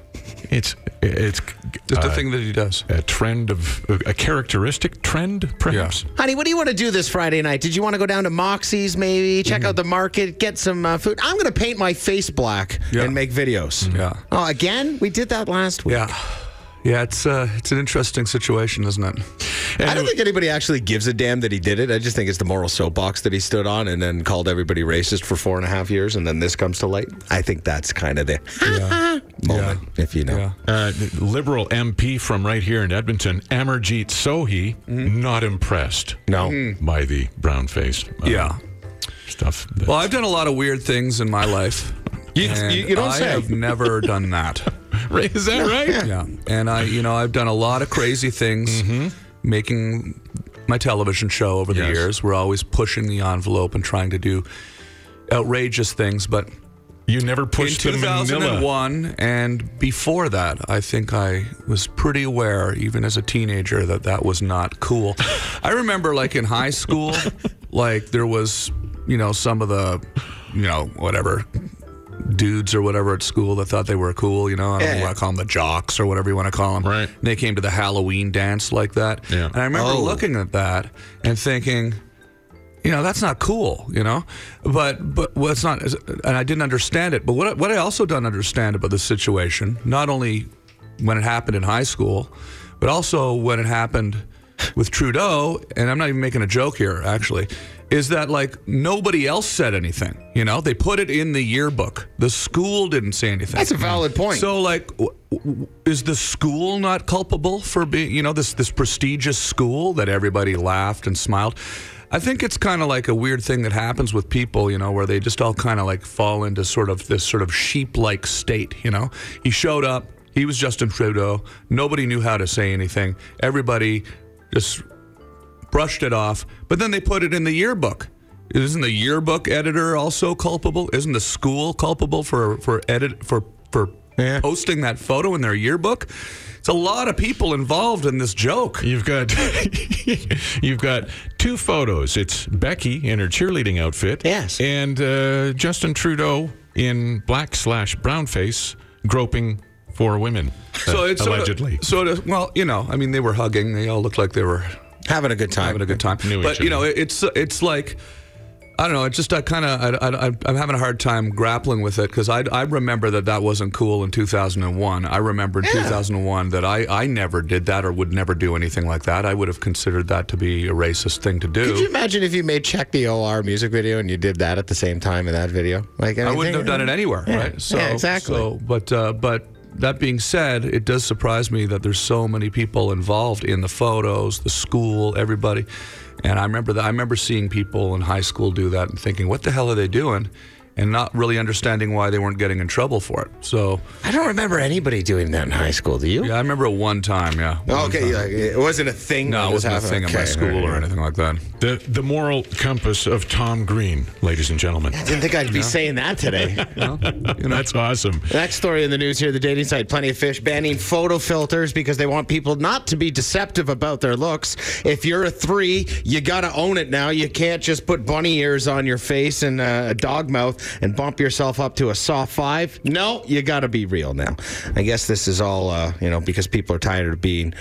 It's it's Just a uh, thing that he does. a trend of a characteristic trend, perhaps. Honey, what do you want to do this Friday night? Did you want to go down to Moxie's maybe, check Mm-hmm. out the market, get some uh, food? I'm going to paint my face black Yeah. and make videos. Yeah. Oh, again? We did that last week. Yeah. Yeah, it's uh, it's an interesting situation, isn't it? I don't think anybody actually gives a damn that he did it. I just think it's the moral soapbox that he stood on and then called everybody racist for four and a half years, and then this comes to light. I think that's kind of the moment, if you know. Yeah. Uh, liberal MP from right here in Edmonton, Amarjeet Sohi, not impressed No. by the brown faced uh, Yeah. stuff. Well, I've done a lot of weird things in my life. You- and you- you don't say. I say. have never done that. Is that right? Yeah. And I, you know, I've done a lot of crazy things mm-hmm. making my television show over the Yes. years. We're always pushing the envelope and trying to do outrageous things, but You never in pushed the Manila. 2001 and before that, I think I was pretty aware, even as a teenager, that that was not cool. I remember, like in high school, like there was, you know, some of the, you know, whatever dudes or whatever at school that thought they were cool. You know, I don't know Yeah. want to call them the jocks or whatever you want to call them. Right. And they came to the Halloween dance like that. Yeah. And I remember Oh. looking at that and thinking you know that's not cool you know but but well, it's not and i didn't understand it but what what i also don't understand about the situation not only when it happened in high school but also when it happened with trudeau and i'm not even making a joke here actually is that like nobody else said anything you know they put it in the yearbook the school didn't say anything That's a valid point. so like w- w- is the school not culpable for being you know this this prestigious school that everybody laughed and smiled I think it's kind of like a weird thing that happens with people, you know, where they just all kind of like fall into sort of this sort of sheep-like state, you know. He showed up, he was Justin Trudeau, nobody knew how to say anything. Everybody just brushed it off, but then they put it in the yearbook. Isn't the yearbook editor also culpable? Isn't the school culpable for for edit for for Yeah. posting that photo in their yearbook? It's a lot of people involved in this joke. You've got you've got two photos. It's Becky in her cheerleading outfit. Yes. And uh, Justin Trudeau in black slash brown face groping for women. So uh, it's sorta- allegedly. sort of well, you know, I mean, they were hugging. They all looked like they were Having a good time. having a good time. Knew But you know, it's it's like I don't know. It just I kind of I, I, I'm having a hard time grappling with it because I I remember that that wasn't cool in 2001. I remember in 2001 that I I never did that or would never do anything like that. I would have considered that to be a racist thing to do. Could you imagine if you made Check the OR music video and you did that at the same time in that video? Like I wouldn't anything- have done it anywhere, Yeah. right? Yeah, exactly. So, but uh, but that being said, it does surprise me that there's so many people involved in the photos, the school, everybody. And I remember that I remember seeing people in high school do that and thinking, "What the hell are they doing?" And not really understanding why they weren't getting in trouble for it. So I don't remember anybody doing that in high school. Do you? yeah, I remember one time. Yeah. Oh, One okay, time. like, it wasn't a thing. No, it was wasn't a happening. thing in my school all or anything like that. The the moral compass of Tom Green, ladies and gentlemen. I didn't think I'd be saying that today. That's awesome. Next story in the news here: the dating site Plenty of Fish banning photo filters because they want people not to be deceptive about their looks. If you're a three, you gotta own it now. You can't just put bunny ears on your face and uh, a dog mouth and bump yourself up to a soft five. No, you gotta be real now. I guess this is all uh, you know because people are tired of being,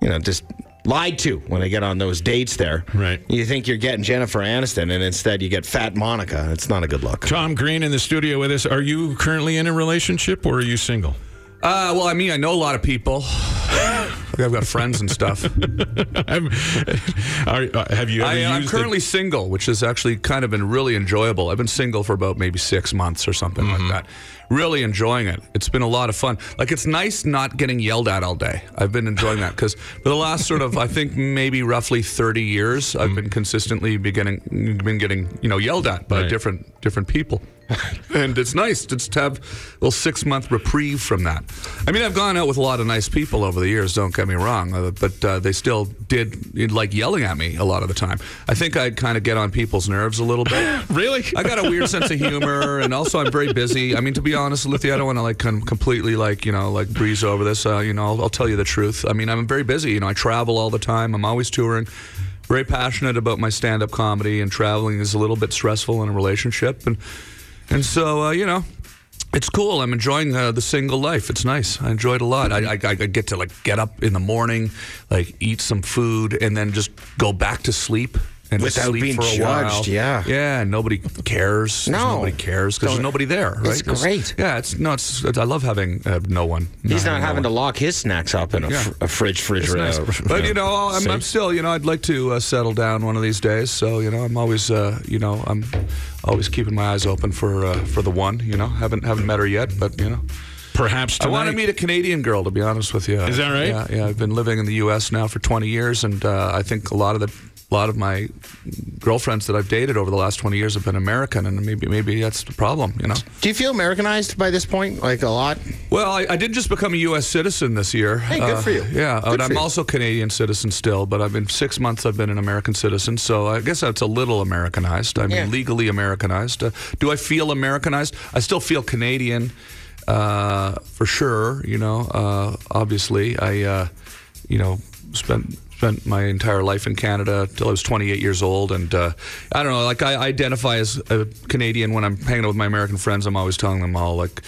you know, just. Lied to when they get on those dates there. Right. You think you're getting Jennifer Aniston, and instead you get fat Monica. It's not a good look. Tom Green in the studio with us. Are you currently in a relationship or are you single? Uh, well, I mean, I know a lot of people. I've got friends and stuff. I'm- are, uh, have you ever I, I'm used the- currently single, which has actually kind of been really enjoyable. I've been single for about maybe six months or something Mm-hmm. like that. Really enjoying it. It's been a lot of fun. Like it's nice not getting yelled at all day. I've been enjoying that because for the last sort of I think maybe roughly 30 years, I've been consistently beginning been getting you know yelled at by Mm. Right. different different people. and it's nice just to have a little six month reprieve from that. I mean, I've gone out with a lot of nice people over the years. Don't get me wrong, uh, but uh, they still did like yelling at me a lot of the time. I think I'd kind of get on people's nerves a little bit. really? I got a weird sense of humor, and also I'm very busy. I mean, to be honest with you, I don't want to like com- completely like you know like breeze over this. Uh, you know, I'll, I'll tell you the truth. I mean, I'm very busy. You know, I travel all the time. I'm always touring. Very passionate about my stand-up comedy, and traveling is a little bit stressful in a relationship, and and so uh, you know. It's cool. I'm enjoying uh, the single life. It's nice. I enjoy it a lot. I, I, I get to like get up in the morning, like eat some food, and then just go back to sleep and Without being for a judged, while. yeah. yeah. Nobody cares. No. nobody cares because there's nobody there. Right? It's great. yeah, it's no. It's, I love having uh, no one. He's not no having to lock his snacks up in a, Yeah. fr- a fridge, fridge, It's nice. uh, But you know, I'm, I'm still, you know, I'd like to uh, settle down one of these days. So you know, I'm always, uh, you know, I'm always keeping my eyes open for uh, for the one. You know, haven't haven't met her yet, but you know. Perhaps I want to meet a Canadian girl, to be honest with you. Is that right? Yeah, yeah. I've been living in the U.S. now for 20 years, and uh, I think a lot of the, a lot of my girlfriends that I've dated over the last 20 years have been American, and maybe, maybe that's the problem. You know. Do you feel Americanized by this point? Like a lot? Well, I, I did just become a U.S. citizen this year. Hey, good for you. Yeah, Good and I'm you. also Canadian citizen still, but I've been six months. I've been an American citizen, so I guess that's a little Americanized. I mean, Yeah. legally Americanized. Uh, do I feel Americanized? I still feel Canadian, uh, for sure. You know, uh, obviously, I, uh, you know, spent. Spent my entire life in Canada till I was 28 years old, and uh, I don't know. Like I identify as a Canadian when I'm hanging out with my American friends. I'm always telling them all like,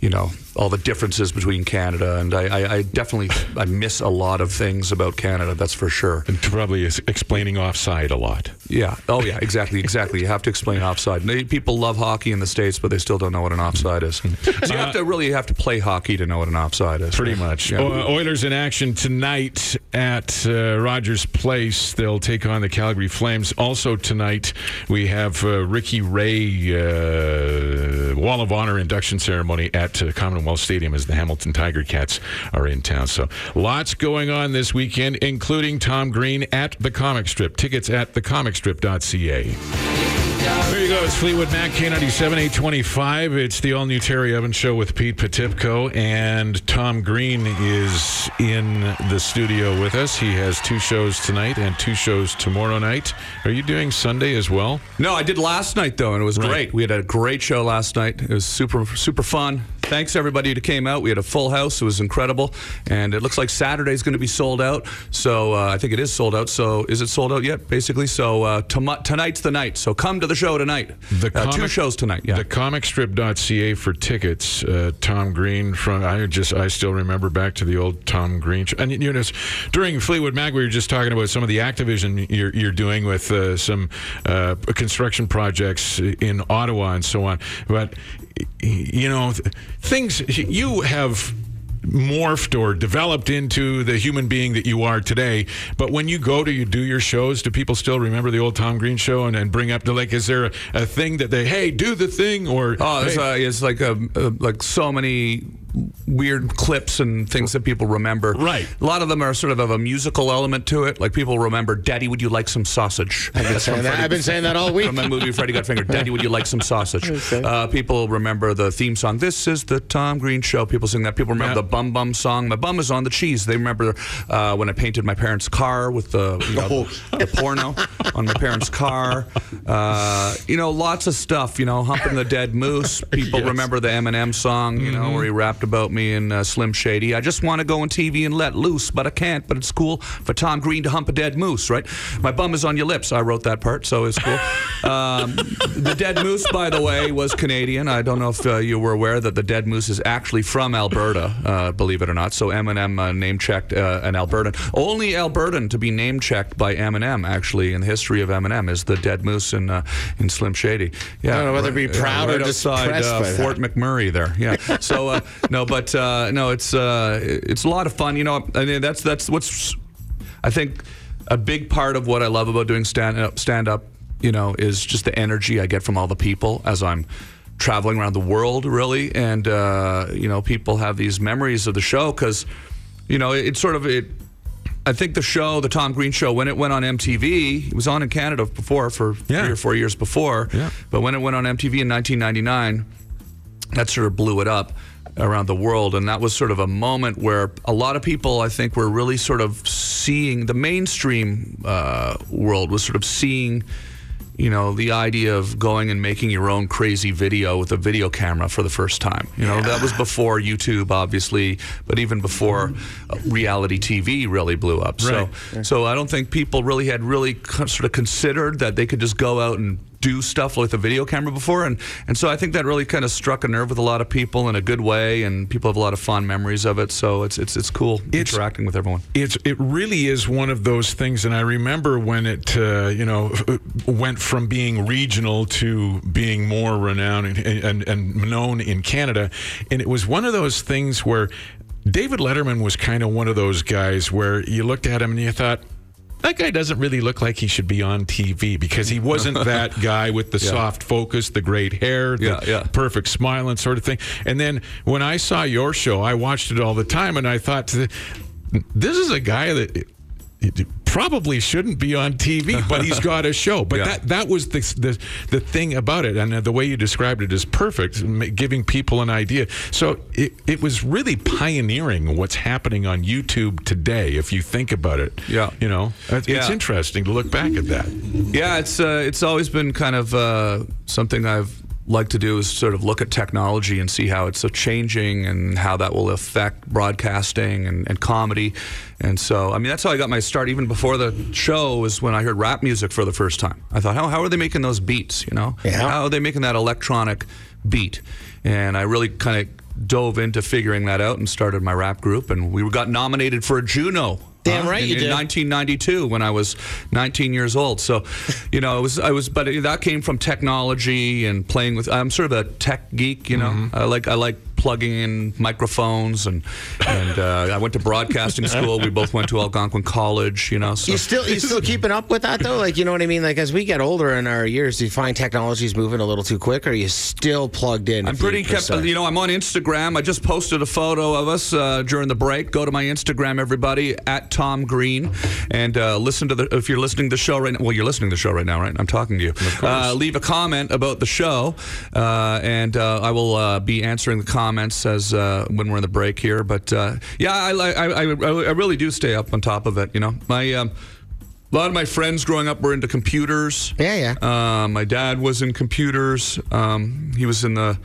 you know, all the differences between Canada, and I, I, I definitely I miss a lot of things about Canada. That's for sure. And probably is explaining offside a lot. Yeah. Oh, yeah. Exactly. Exactly. You have to explain offside. People love hockey in the states, but they still don't know what an offside is. So you have to really have to play hockey to know what an offside is. Pretty much. Yeah. O- Oilers in action tonight at uh, Rogers Place. They'll take on the Calgary Flames. Also tonight, we have uh, Ricky Ray uh, Wall of Honor induction ceremony at uh, Commonwealth Stadium as the Hamilton Tiger Cats are in town. So lots going on this weekend, including Tom Green at the Comic Strip. Tickets at thecomicstrip.ca. There you go. It's Fleetwood Mac K97 825. It's the all new Terry Evans show with Pete Potipcoe, and Tom Green is in the studio with us. He has two shows tonight and two shows tomorrow night. Are you doing Sunday as well? No, I did last night though, and it was Right. great. We had a great show last night. It was super super fun. Thanks everybody who came out. We had a full house. It was incredible, and it looks like Saturday's going to be sold out. So uh, I think it is sold out. So is it sold out yet? Basically, so uh, tom- tonight's the night. So come to the show tonight. The uh, two comic- shows tonight. Yeah. Thecomicstrip.ca for tickets. Uh, Tom Green from I just I still remember back to the old Tom Green show. And you know, during Fleetwood Mac, we were just talking about some of the activism you're, you're doing with uh, some uh, construction projects in Ottawa and so on. But you know, th- things you have morphed or developed into the human being that you are today. But when you go to you do your shows, do people still remember the old Tom Green show and, and bring up the like? Is there a, a thing that they hey do the thing or Oh, it's, hey, uh, it's like uh uh like so many weird clips and things that people remember. Right. A lot of them are sort of of a musical element to it. Like people remember, "Daddy, would you like some sausage?" I've been saying that- I've been saying that all week. From the movie Freddy Got Fingered. Daddy, would you like some sausage? Uh, people remember the theme song. This is the Tom Green Show. People sing that. People remember Yeah. the Bum Bum song. My bum is on the cheese. They remember uh, when I painted my parents' car with the you know, the porno on my parents' car. Uh, you know, lots of stuff. You know, humping the dead moose. People Yes. remember the Eminem song. You know, where he rapped about me and uh, Slim Shady. I just want to go on TV and let loose, but I can't. But it's cool for Tom Green to hump a dead moose, right? My bum is on your lips. I wrote that part, so it's cool. Um, the dead moose, by the way, was Canadian. I don't know if uh, you were aware that the dead moose is actually from Alberta, uh, believe it or not. So Eminem uh, name checked uh, an Albertan. Only Albertan to be name checked by Eminem, actually, in the history of Eminem, is the dead moose in uh, in Slim Shady. Yeah, I don't know whether to be proud right or just outside uh. Fort McMurray there. Yeah. So uh, no, but uh, no, it's uh, it's a lot of fun. You know, I mean, that's that's what's I think a big part of what I love about doing stand up stand up. You know, is just the energy I get from all the people as I'm traveling around the world, really, and uh, you know, people have these memories of the show because you know, it, it's sort of it I think the show, the Tom Green show, when it went on MTV, it was on in Canada before for Yeah. three or four years before. Yeah. But when it went on MTV in 1999, that sort of blew it up around the world. And that was sort of a moment where a lot of people, I think, were really sort of seeing the mainstream uh, world was sort of seeing. You know, the idea of going and making your own crazy video with a video camera for the first time. You know, that was before YouTube, obviously, but even before uh, reality TV really blew up. So, so I don't think people really had really sort of considered that they could just go out and do stuff with a video camera before and and so I think that really kind of struck a nerve with a lot of people in a good way and people have a lot of fond memories of it so it's it's it's cool interacting with everyone It's it really is one of those things, and I remember when it uh, you know went from being regional to being more renowned and, and and known in Canada, and it was one of those things where David Letterman was kind of one of those guys where you looked at him and you thought. That guy doesn't really look like he should be on TV because he wasn't that guy with the Yeah. soft focus, the great hair, the Yeah, yeah. perfect smile, and sort of thing. And then when I saw your show, I watched it all the time, and I thought, this is a guy that probably shouldn't be on TV, but he's got a show. But Yeah. that that was the, the the thing about it, and the way you described it is perfect, giving people an idea. So it it was really pioneering what's happening on YouTube today. If you think about it, Yeah. you know, it's, it's Yeah. interesting to look back at that. Yeah, it's uh, it's always been kind of uh, something I've liked to do is sort of look at technology and see how it's changing and how that will affect broadcasting and, and comedy. And so, I mean, that's how I got my start. Even before the show was when I heard rap music for the first time. I thought, how, how are they making those beats? You know, Yeah. how are they making that electronic beat? And I really kind of dove into figuring that out and started my rap group. And we got nominated for a Juno. Damn uh, right in, you in did. 1992 when I was 19 years old. So, you know, it was I was, but that came from technology and playing with. I'm sort of a tech geek, you know. Mm-hmm. I like I like plugging in microphones and and uh, I went to broadcasting school. We both went to Algonquin College, you know. So You still you still keeping up with that though? Like you know what I mean? Like as we get older in our years, do you find technology's moving a little too quick, or are you still plugged in? I'm pretty kept. decide? You know, I'm on Instagram. I just posted a photo of us uh, during the break. Go to my Instagram, everybody, at Tom Green, and uh, listen to the. If you're listening to the show right now, well, you're listening to the show right now, right? I'm talking to you. Uh, leave a comment about the show, uh, and uh, I will uh, be answering the comments as uh, when we're in the break here. But uh, yeah, I, I, I, I really do stay up on top of it. You know, my. Um, a lot of my friends growing up were into computers. Yeah, yeah. Uh, my dad was in computers. Um, he was in the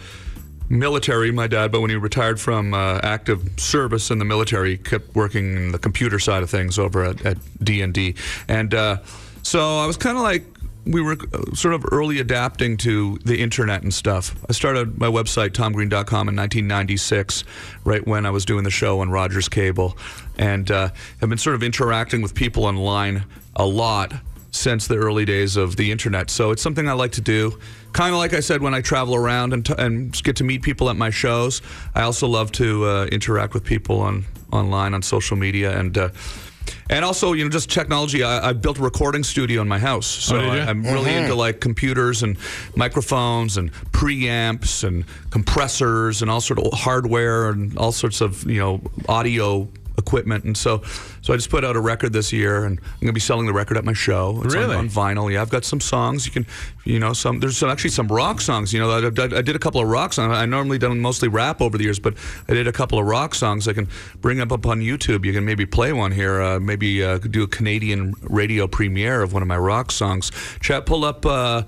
military, my dad, but when he retired from uh, active service in the military, he kept working in the computer side of things over at, at DND. And uh, so I was kind of like, we were uh, sort of early adapting to the internet and stuff. I started my website, tomgreen.com, in 1996, right when I was doing the show on Rogers Cable, and uh, have been sort of interacting with people online a lot since the early days of the internet. So it's something I like to do. Kind of like I said when I travel around and, t- and get to meet people at my shows. I also love to uh, interact with people on online on social media and. Uh, and also, you know, just technology. I, I built a recording studio in my house, so Oh. I, I'm really Mhm. into like computers and microphones and preamps and compressors and all sort of hardware and all sorts of you know audio equipment. And so, so I just put out a record this year, and I'm going to be selling the record at my show. It's on- Really? on, vinyl. Yeah, I've got some songs. You can, you know, some there's some, actually some rock songs. You know, I, I, I did a couple of rock songs. I normally done mostly rap over the years, but I did a couple of rock songs. I can bring up up on YouTube. You can maybe play one here. Uh, maybe uh, do a Canadian radio premiere of one of my rock songs. Chat, pull up. Uh,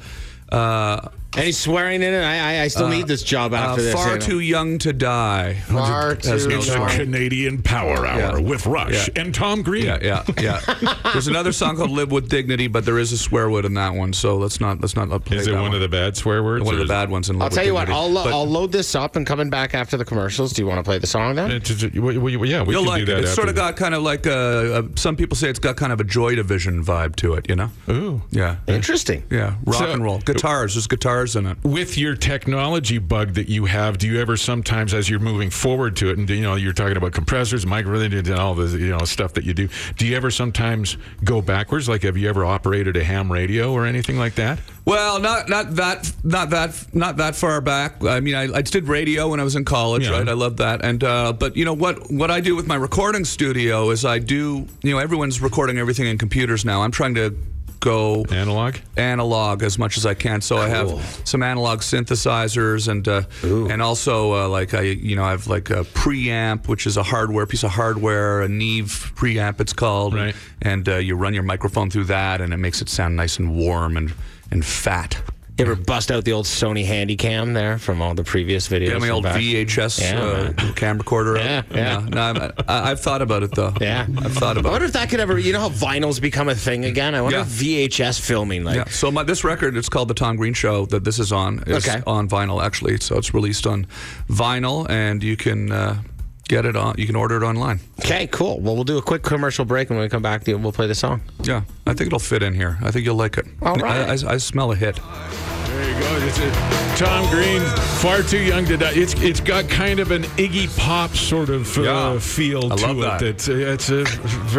uh, Any swearing in it? I I, I still uh, need this job after uh, this. Far too young to die. Far too no It's the swearing. Canadian Power Hour Yeah. with Rush Yeah. and Tom Green. Yeah, yeah, yeah. There's another song called "Live with Dignity," but there is a swear word in that one, so let's not let's not play Is it that one of the bad swear words? one of the bad ones in I'll tell with you what. I'll lo- But I'll load this up and coming back after the commercials. Do you want to play the song then? It's- it's- we- we- we- yeah, we You'll can like do that. It's sort of got kind of like a, a. Some people say it's got kind of a Joy Division vibe to it. You know? Ooh. Yeah. Interesting. Yeah. Rock So- and roll. Guitars. There's guitars guitars in it. With your technology bug that you have, do you ever sometimes, as you're moving forward to it, and you know you're talking about compressors, microphone, and all the you know stuff that you do, do you ever sometimes go backwards? Like, have you ever operated a ham radio or anything like that? Well, not not that not that not that far back. I mean, I, I did radio when I was in college, Yeah. right? I love that. And uh, but you know what what I do with my recording studio is I do you know everyone's recording everything in computers now. I'm trying to go analog analog as much as I can. So I have some analog synthesizers and uh, and also uh, like I you know I have like a preamp, which is a hardware piece of hardware, a Neve preamp it's called, right. and uh, you run your microphone through that, and it makes it sound nice and warm and and fat. You ever bust out the old Sony Handycam there from all the previous videos? Yeah, my old back? VHS Yeah, uh, man. cam recorder. Yeah, yeah. No, no, I'm- I, I've thought about it though. Yeah, I've thought about. I wonder it. if that could ever. You know how vinyl's become a thing again. I wonder Yeah. if VHS filming like. yeah. So my, this record, it's called the Tom Green Show. That this is on. Is Okay. on vinyl actually. So it's released on vinyl, and you can uh, get it on. You can order it online. Okay, cool. Well, we'll do a quick commercial break, and when we come back, we'll play the song. Yeah, I think it'll fit in here. I think you'll like it. All right. I, I, I smell a hit. There you go. It's a, Tom Green, far too young to die. It's it's got kind of an Iggy Pop sort of uh, Yeah. feel I to love it. that. It's it's a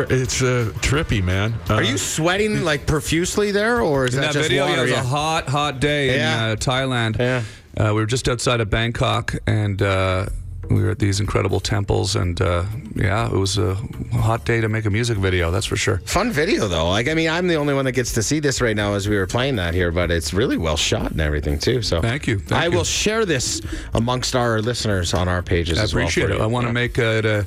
it's a trippy man. Uh, Are you sweating like profusely there, or is In that, that just video, water? yeah, it was Yeah. a hot, hot day Yeah. in uh, Thailand. Yeah. Uh, we were just outside of Bangkok, and uh, we were at these incredible temples, and uh, yeah, it was a hot day to make a music video. That's for sure. Fun video though. Like I mean, I'm the only one that gets to see this right now as we were playing that here, but it's really well shot and everything too. So Thank you. Thank I you. will share this amongst our listeners on our pages. I as well appreciate for it. you. I want to Yeah. make it a,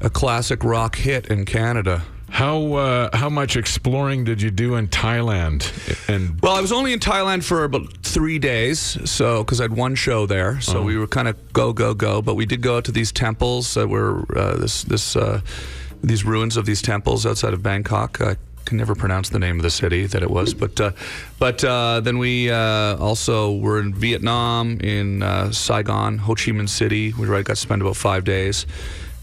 a classic rock hit in Canada. How uh, how much exploring did you do in Thailand? And Well, I was only in Thailand for about three days, so because I had one show there, so we were kind of go go go. But we did go out to these temples that were uh, this this uh, these ruins of these temples outside of Bangkok. I can never pronounce the name of the city that it was, but uh, but uh, then we uh, also were in Vietnam, in uh, Saigon, Ho Chi Minh City. We got to spend about five days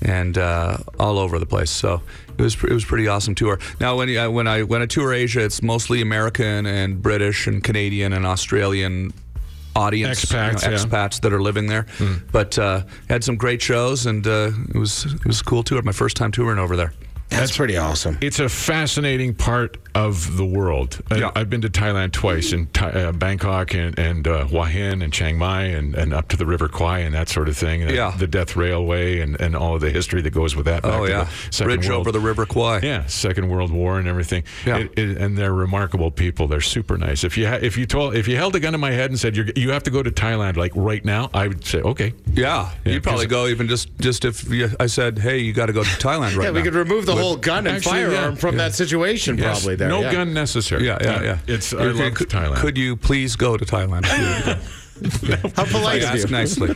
and uh, all over the place. So it was it was pretty awesome tour. Now when I, when I when I tour Asia, it's mostly American and British and Canadian and Australian audience, Expats, you know, yeah. that are living there. But uh, had some great shows, and uh, it was it was a cool tour. My first time touring over there. That's pretty awesome. It's a fascinating part of the world. I- Yeah. I've been to Thailand twice, in uh, Bangkok and, and uh, Hua Hin and Chiang Mai and, and up to the River Kwai and that sort of thing. And Yeah. The Death Railway and, and all of the history that goes with that. Oh yeah, bridge World- over the River Kwai. Yeah, Second World War and everything. Yeah. It- it- and they're remarkable people. They're super nice. If you ha- if you told if you held a gun to my head and said You're, you have to go to Thailand like right now, I would say okay. Yeah, Yeah, you'd probably go even just just if you, I said, "Hey, you got to go to Thailand right yeah, now." we could remove the whole gun and Actually, firearm yeah, from yeah. that situation. Yes, Probably there. no yeah. gun necessary. Yeah, yeah, yeah. It's I Okay, love could, Thailand. Could you please go to Thailand? How polite I of you. ask nicely.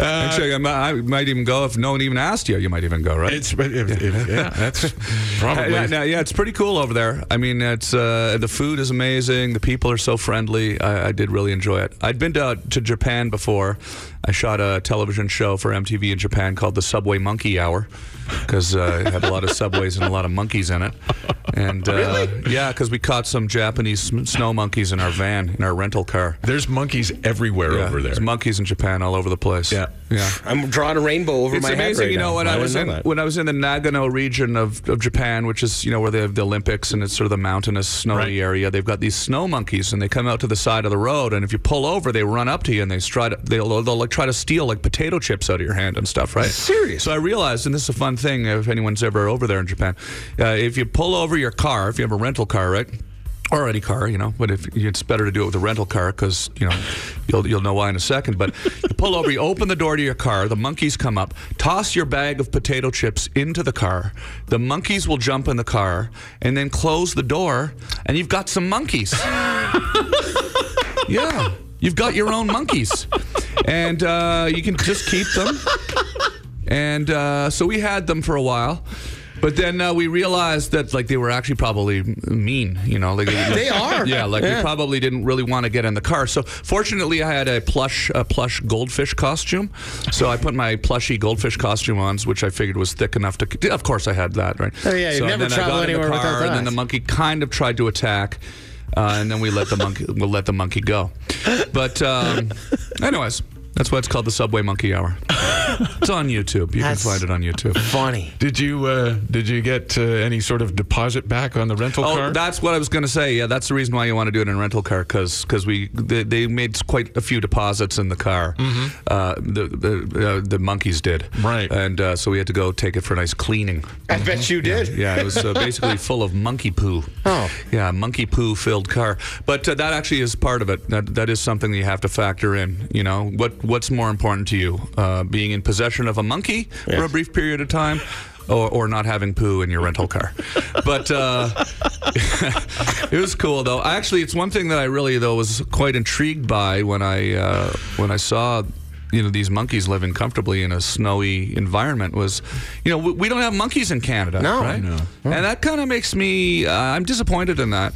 Actually, I might, I might even go if no one even asked you. You might even go, right? It's if, if, yeah, that's probably yeah, yeah, it's pretty cool over there. I mean, it's uh, the food is amazing. The people are so friendly. I, I did really enjoy it. I'd been to, to Japan before. I shot a television show for MTV in Japan called the Subway Monkey Hour because uh, it had a lot of subways and a lot of monkeys in it. And uh, yeah, because we caught some Japanese snow monkeys in our van in our rental car. There's monkeys everywhere Yeah, over there. There's monkeys in Japan all over the place. Yeah. yeah. I'm drawing a rainbow over It's my amazing, head right you know. now. When I, didn't was in that. when I was in the Nagano region of, of Japan, which is you know where they have the Olympics and it's sort of the mountainous, snowy Right. area. They've got these snow monkeys, and they come out to the side of the road, and if you pull over, they run up to you and they try to they'll, they'll like try to steal like potato chips out of your hand and stuff, right? Serious? So I realized, and this is a fun thing if anyone's ever over there in Japan, uh, if you pull over your car, if you have a rental car, right? Or any car, you know, but if it's better to do it with a rental car because you know you'll you'll know why in a second. But you pull over, you open the door to your car, the monkeys come up, toss your bag of potato chips into the car. The monkeys will jump in the car and then close the door, and you've got some monkeys. yeah, you've got your own monkeys, and uh, you can just keep them. And uh, so we had them for a while. But then uh, we realized that like they were actually probably mean, you know. Like, They are. Yeah, like Yeah. we probably didn't really want to get in the car. So fortunately, I had a plush a plush goldfish costume. So I put my plushy goldfish costume on, which I figured was thick enough to. Of course, I had that right. Oh, yeah, you so never then I travel in the anywhere without car, And then the monkey kind of tried to attack. Uh, and then we let the monkey we'll let the monkey go. But um, anyways, that's why it's called the Subway Monkey Hour. It's on YouTube. You That's can find it on YouTube. Funny. Did you uh, did you get uh, any sort of deposit back on the rental car? Oh, car? that's what I was going to say. Yeah, that's the reason why you want to do it in a rental car because because we they, they made quite a few deposits in the car. Uh, the the, uh, the monkeys did Right. and uh, so we had to go take it for a nice cleaning. I bet you did. Yeah, it was uh, basically full of monkey poo. Oh. yeah, monkey poo filled car. But uh, that actually is part of it. That that is something that you have to factor in. You know, what what's more important to you, uh, being in possession of a monkey for a brief period of time. Or, or not having poo in your rental car, but uh, it was cool though. Actually, it's one thing that I really though was quite intrigued by when I uh, when I saw you know these monkeys living comfortably in a snowy environment was you know we, we don't have monkeys in Canada No. right No. and that kind of makes me uh, I'm disappointed in that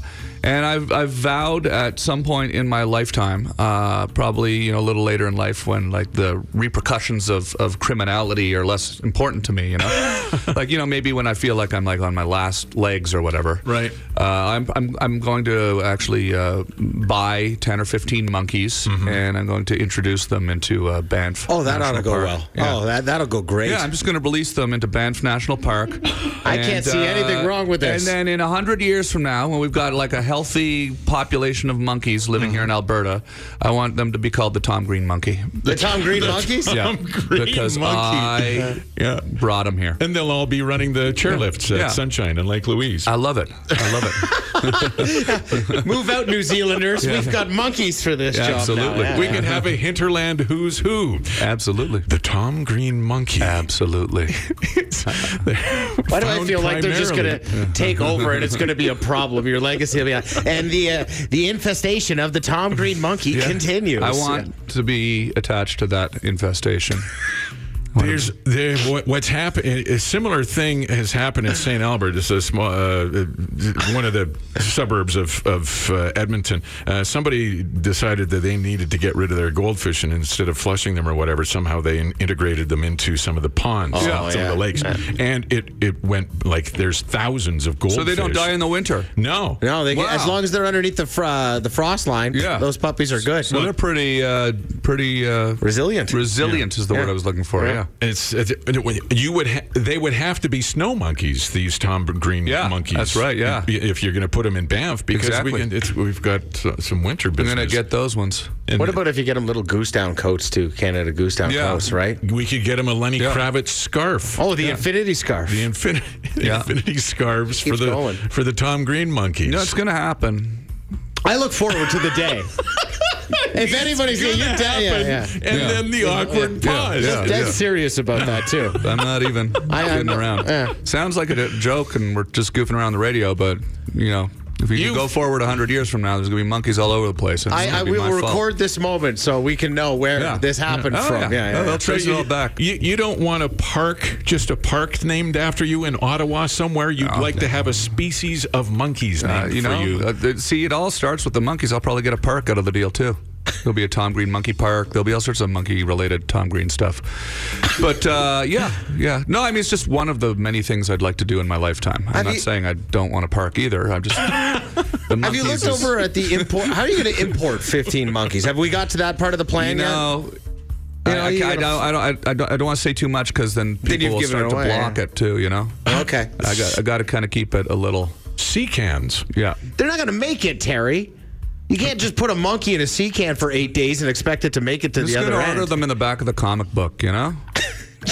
and I've, I've vowed at some point in my lifetime uh, probably you know a little later in life when like the repercussions of, of criminality are less important to me you know like you know maybe when I feel like I'm like on my last legs or whatever Right. uh, I'm, I'm, I'm going to actually uh, buy 10 or 15 monkeys and I'm going to introduce them into uh, Banff. Oh, that ought to National go Park. well. Yeah. Oh, that that'll go great. Yeah, I'm just going to release them into Banff National Park. I can't see anything wrong with this. And then in 100 years from now, when we've got like a healthy population of monkeys living here in mm-hmm. Alberta, I want them to be called the Tom Green monkey. the Tom Green monkeys. Yeah, Green because monkey. I yeah. brought them here. And they'll all be running the chairlifts at Yeah. Sunshine and Lake Louise. I love it. I love it. Move out, New Zealanders. We've got monkeys for this Yeah, job absolutely. now. Yeah. we can have a hinterland who's who. Absolutely. The Tom Green monkey. Absolutely. Why do I Found feel like they're just going to take over and it's going to be a problem? Your legacy will be on. And the uh, the infestation of the Tom Green monkey Yeah. continues. I want to be attached to that infestation. There's there, what, what's happened. A similar thing has happened in St. Albert. It's a small, uh, one of the suburbs of of uh, Edmonton. Uh, somebody decided that they needed to get rid of their goldfish, and instead of flushing them or whatever, somehow they in- integrated them into some of the ponds, Oh, some yeah. of the lakes, and it it went like there's thousands of goldfish. So they don't die in the winter. No, No, they get, as long as they're underneath the fr- uh, the frost line, Yeah. those puppies are good. So they're pretty, uh, pretty uh, resilient. resilient is the word I was looking for. Yeah. Yeah. It's, it's you would ha- they would have to be snow monkeys these Tom Green Yeah, monkeys. that's right, yeah. if, if you're going to put them in Banff because Exactly. we can, it's, we've got uh, some winter I'm business. gonna get those ones. And What about if you get them little goose down coats too? Canada goose down Yeah. coats, right? we could get them a Lenny Yeah. Kravitz scarf. Oh, the infinity scarf. The infinity, the Yeah. infinity scarves for the going. for the Tom Green monkeys. No, it's gonna happen. I look forward to the day. if anybody's It's you're gonna dead, yeah, happen, yeah. and Yeah. then the awkward Yeah, pause. yeah. Dead serious about that too. I'm not even I- I'm kidding not- around. yeah. Sounds like a joke, and we're just goofing around the radio. But you know, if we You- could go forward 100 years from now, there's gonna be monkeys all over the place. I, I be will my fault. record this moment so we can know where Yeah. this happened Oh, from. yeah. Yeah, yeah, yeah. they'll trace it all back. You, you don't want a park, just a park named after you in Ottawa somewhere. You'd Oh, like to have a species of monkeys Uh, named you for know, you. uh, see, it all starts with the monkeys. I'll probably get a park out of the deal too. There'll be a Tom Green monkey park. There'll be all sorts of monkey-related Tom Green stuff. But uh, yeah, yeah. No, I mean it's just one of the many things I'd like to do in my lifetime. I'm Have not you- saying I don't want a park either. I'm just. the Have you monkeys looked is- over at the import? How are you going to import 15 monkeys? Have we got to that part of the You plan know. You I, know, I, you I gotta- don't. I don't. I, I don't, I don't want to say too much because then Then people you've will given start it to block yeah. it too. You know. yet? Okay. I got. I got to kind of keep it a little. sea cans. Yeah. They're not going to make it, Terry. You can't just put a monkey in a sea can for eight days and expect it to make it to Just the other order end. them in the back of the comic book. You know.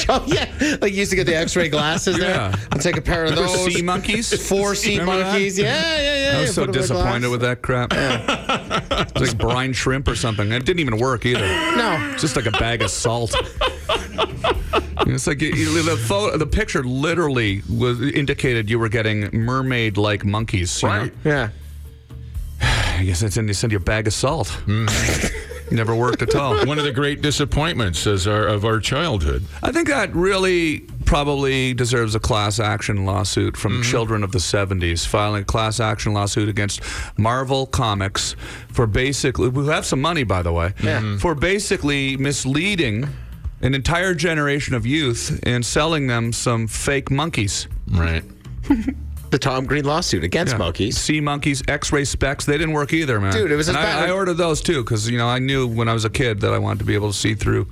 Oh yeah, like you used to get the X-ray glasses there. Yeah. I'll take a pair of Remember those. sea monkeys? Four sea Remember that? monkeys. Yeah, yeah, yeah. I yeah, was so in a disappointed with that crap. It's like brine shrimp or something. It didn't even work either. No. It's just like a bag of salt. it's like you- you- the photo, the picture literally was indicated you were getting mermaid-like monkeys. you know? Yeah. I guess it's in they send you a bag of salt. Hmm. Never worked at all. One of the great disappointments as our, of our childhood. I think that really probably deserves a class action lawsuit from mm-hmm. children of the 70s, filing a class action lawsuit against Marvel Comics for basically, who have some money, by the way, mm-hmm. for basically misleading an entire generation of youth and selling them some fake monkeys. Right. the Tom Green lawsuit against monkeys. Sea monkeys, X-ray specs, they didn't work either, man. Dude, it was And as bad- I, I ordered those too because you know I knew when I was a kid that I wanted to be able to see through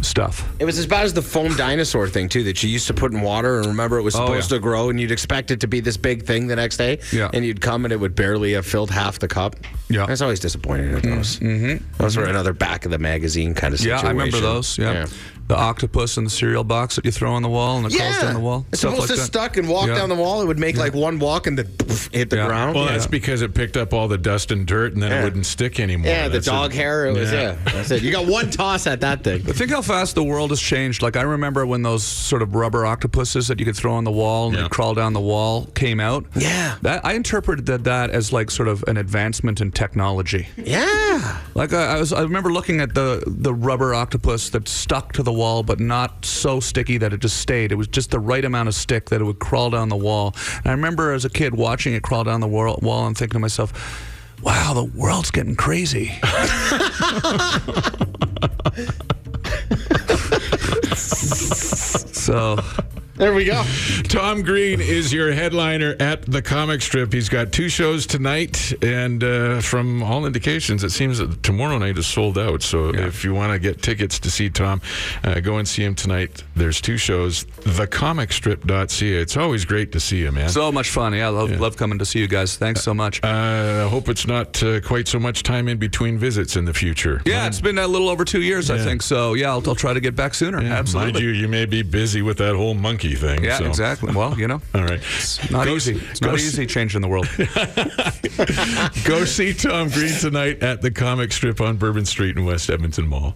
stuff. It was as bad as the foam dinosaur thing too that you used to put in water and remember it was Oh, supposed yeah. to grow and you'd expect it to be this big thing the next day. Yeah. And you'd come and it would barely have filled half the cup. Yeah. I was always disappointed in those. Mm-hmm. Those were another back of the magazine kind of situation. Yeah. I remember those. Yeah. The octopus in the cereal box that you throw on the wall and it crawls down the wall. It's stuff supposed like to that. stuck and walk Yeah. down the wall. It would make like one walk and then poof, hit the Yeah. ground. Well, yeah. that's because it picked up all the dust and dirt, and then Yeah. it wouldn't stick anymore. yeah, the dog it. hair. It was Yeah. yeah. That's it. You got one toss at that thing. But think how fast the world has changed. Like I remember when those sort of rubber octopuses that you could throw on the wall and Yeah. they'd crawl down the wall came out. Yeah. That I interpreted that, that as like sort of an advancement in technology. Yeah. Like I, I was, I remember looking at the the rubber octopus that stuck to the wall, but not so sticky that it just stayed. It was just the right amount of stick that it would crawl down the wall. And I remember as a kid watching it crawl down the wall, and thinking to myself, "Wow, the world's getting crazy." so There we go. Tom Green is your headliner at the comic strip. He's got two shows tonight, and uh, from all indications, it seems that tomorrow night is sold out. So if you want to get tickets to see Tom, uh, go and see him tonight. There's two shows, thecomicstrip.ca. It's always great to see you, man. so much fun. Yeah, I love, love coming to see you guys. Thanks so much. uh, I hope it's not uh, quite so much time in between visits in the future. yeah, it's been a little over two years, I think. So yeah, I'll, I'll try to get back sooner. Yeah, Absolutely. Mind you, you may be busy with that whole monkey thing. Yeah, so. exactly. Well, you know, All right. not Go easy. It's not easy changing the world. Go see Tom Green tonight at the comic strip on Bourbon Street in West Edmonton Mall.